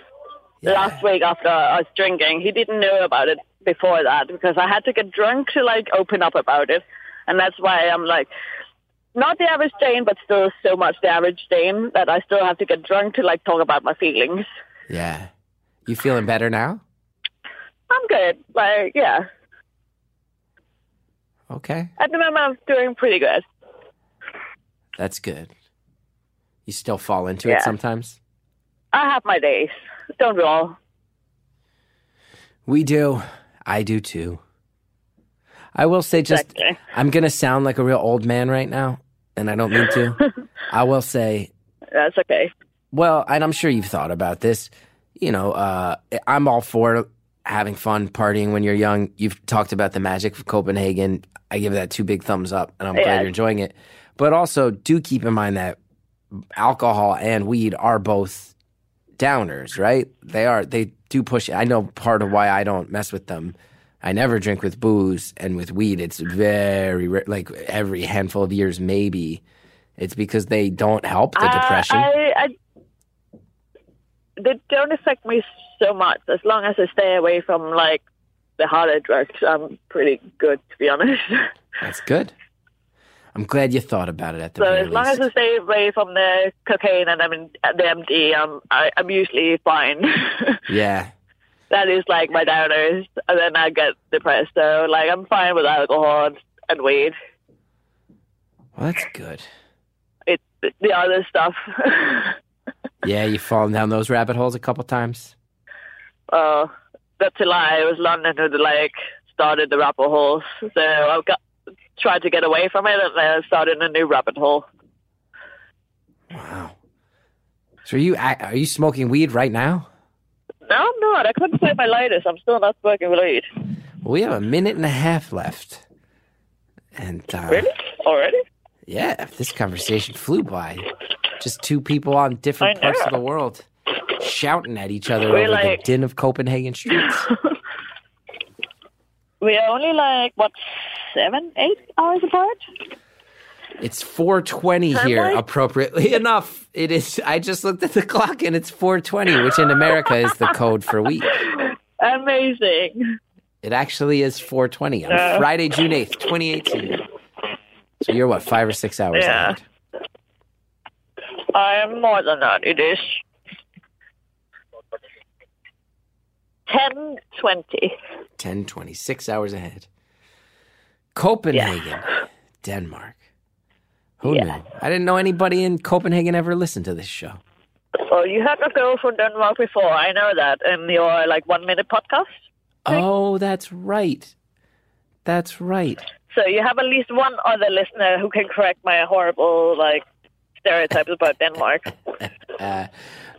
Speaker 1: Yeah.
Speaker 4: last week after us drinking. He didn't know about it before that because I had to get drunk to like open up about it, and that's why I'm like not the average Dane, but still so much the average Dane that I still have to get drunk to like talk about my feelings.
Speaker 1: Yeah. You feeling better now?
Speaker 4: I'm good. Like, yeah,
Speaker 1: Okay.
Speaker 4: at the moment I'm doing pretty good.
Speaker 1: That's good. You still fall into it sometimes?
Speaker 4: I have my days. Don't we all?
Speaker 1: We do. I do too. I will say just
Speaker 4: Exactly.
Speaker 1: I'm going to sound like a real old man right now, and I don't mean to. I will say,
Speaker 4: That's okay.
Speaker 1: well, and I'm sure you've thought about this. You know, uh, I'm all for having fun, partying when you're young. You've talked about the magic of Copenhagen. I give that two big thumbs up, and I'm glad you're enjoying it. But also, do keep in mind that alcohol and weed are both downers, right? They are. They do push. I know part of why I don't mess with them. I never drink with booze and with weed. It's very rare, like every handful of years, maybe. It's because they don't help the
Speaker 4: Uh,
Speaker 1: depression.
Speaker 4: I, I, they don't affect me so much as long as I stay away from like the harder drugs. I'm pretty good, to be honest.
Speaker 1: That's good. I'm glad you thought about it at the
Speaker 4: so
Speaker 1: very
Speaker 4: as long
Speaker 1: least.
Speaker 4: as I stay away from the cocaine and I'm in the MD, I'm I, I'm usually fine.
Speaker 1: yeah.
Speaker 4: that is like my downers, and then I get depressed. So like I'm fine with alcohol and, and weed.
Speaker 1: Well, that's good.
Speaker 4: It's the other stuff.
Speaker 1: Yeah, you've fallen down those rabbit holes a couple times.
Speaker 4: uh, that's a lie. It was London who like started the rabbit holes. So I've got tried to get away from it, and then I started a new rabbit hole.
Speaker 1: Wow. So are you are you smoking weed right now?
Speaker 4: No, I'm not. I couldn't find my lighters. I'm still not smoking weed.
Speaker 1: Well, we have a minute and a half left. And uh,
Speaker 4: Really? Already?
Speaker 1: yeah, this conversation flew by. Just two people on different parts of the world shouting at each other
Speaker 4: We're
Speaker 1: over
Speaker 4: like-
Speaker 1: the din of Copenhagen streets.
Speaker 4: We are only like, what, seven, eight hours apart?
Speaker 1: It's 420
Speaker 4: Time
Speaker 1: here,
Speaker 4: light?
Speaker 1: appropriately enough. It is. I just looked at the clock and it's 420, which in America is the code for week.
Speaker 4: Amazing.
Speaker 1: It actually is 420 on
Speaker 4: Yeah.
Speaker 1: Friday, June 8th, 2018. So you're what, five or six hours
Speaker 4: Yeah.
Speaker 1: ahead?
Speaker 4: I am more than that. It is 10.20.
Speaker 1: 10, 26 hours ahead. Copenhagen, Denmark. Who
Speaker 4: Yeah.
Speaker 1: knew? I didn't know anybody in Copenhagen ever listened to this show.
Speaker 4: Oh, you had a girl from Denmark before. I know that in your like one minute podcast.
Speaker 1: Oh, that's right. That's right.
Speaker 4: So you have at least one other listener who can correct my horrible like stereotypes about Denmark.
Speaker 1: Uh,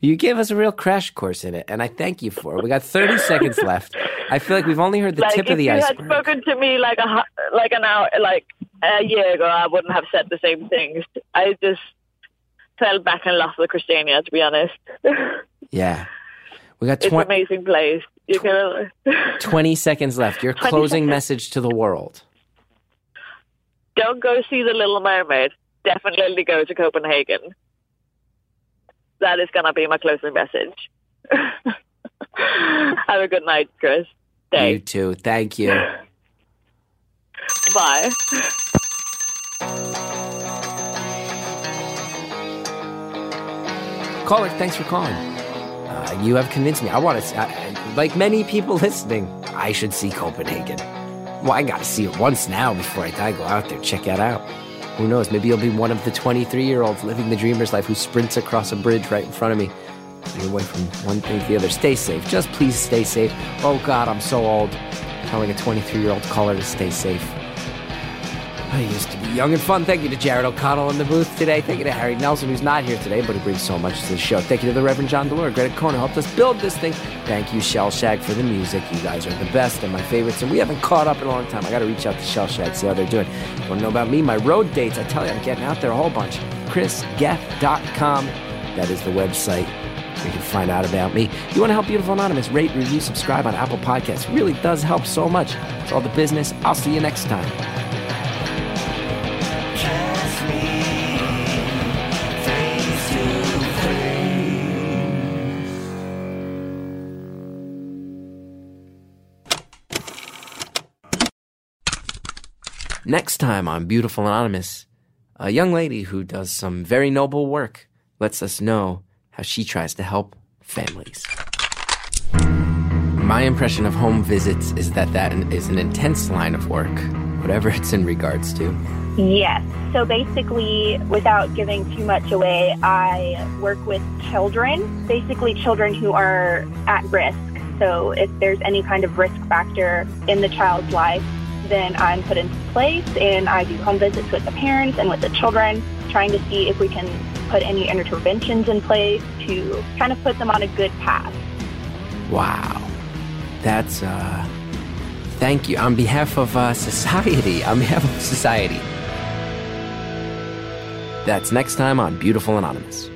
Speaker 1: you gave us a real crash course in it, and I thank you for it. We got 30 seconds left. I feel like we've only heard the
Speaker 4: like
Speaker 1: tip of the iceberg.
Speaker 4: If you had spoken to me like a like an hour like a year ago, I wouldn't have said the same things. I just fell back in love with Christiania, to be honest.
Speaker 1: Yeah. We got
Speaker 4: it's an amazing place. You can
Speaker 1: 20 seconds left. Your closing
Speaker 4: seconds.
Speaker 1: message to the world.
Speaker 4: don't go see the Little Mermaid. Definitely go to Copenhagen. That is gonna be my closing message. Have a good night, Chris.
Speaker 1: You too. Thank you.
Speaker 4: Bye.
Speaker 1: Caller, thanks for calling. Uh, you have convinced me. I want to, I, like many people listening, I should see Copenhagen. Well, I got to see it once now before I die. Go out there, check it out. Who knows? Maybe you'll be one of the 23 year olds living the dreamer's life who sprints across a bridge right in front of me. Getting away from one thing to the other. Stay safe. Just please stay safe. Oh, God, I'm so old. Telling a 23 year old caller to stay safe. I used to be young and fun. Thank you to Jared O'Connell in the booth today. Thank you to Harry Nelson, who's not here today, but who brings so much to the show. Thank you to the Reverend John DeLore, Greta Corner, helped us build this thing. Thank you, Shellshag, for the music. You guys are the best and my favorites, and we haven't caught up in a long time. I got to reach out to Shellshag, see how they're doing. Want to know about me? My road dates. I tell you, I'm getting out there a whole bunch. ChrisGethard.com. That is the website. You can find out about me. You want to help Beautiful Anonymous? Rate, review, subscribe on Apple Podcasts. It really does help so much. It's all the business. I'll see you next time. Next time on Beautiful Anonymous, a young lady who does some very noble work lets us know how she tries to help families. My impression of home visits is that that is an intense line of work, whatever it's in regards to.
Speaker 6: Yes. So basically, without giving too much away, I work with children, basically children who are at risk. So if there's any kind of risk factor in the child's life, then I'm put into place and I do home visits with the parents and with the children, trying to see if we can put any interventions in place to kind of put them on a good path.
Speaker 1: Wow. That's, uh, thank you. On behalf of uh, society, on behalf of society. That's next time on Beautiful Anonymous.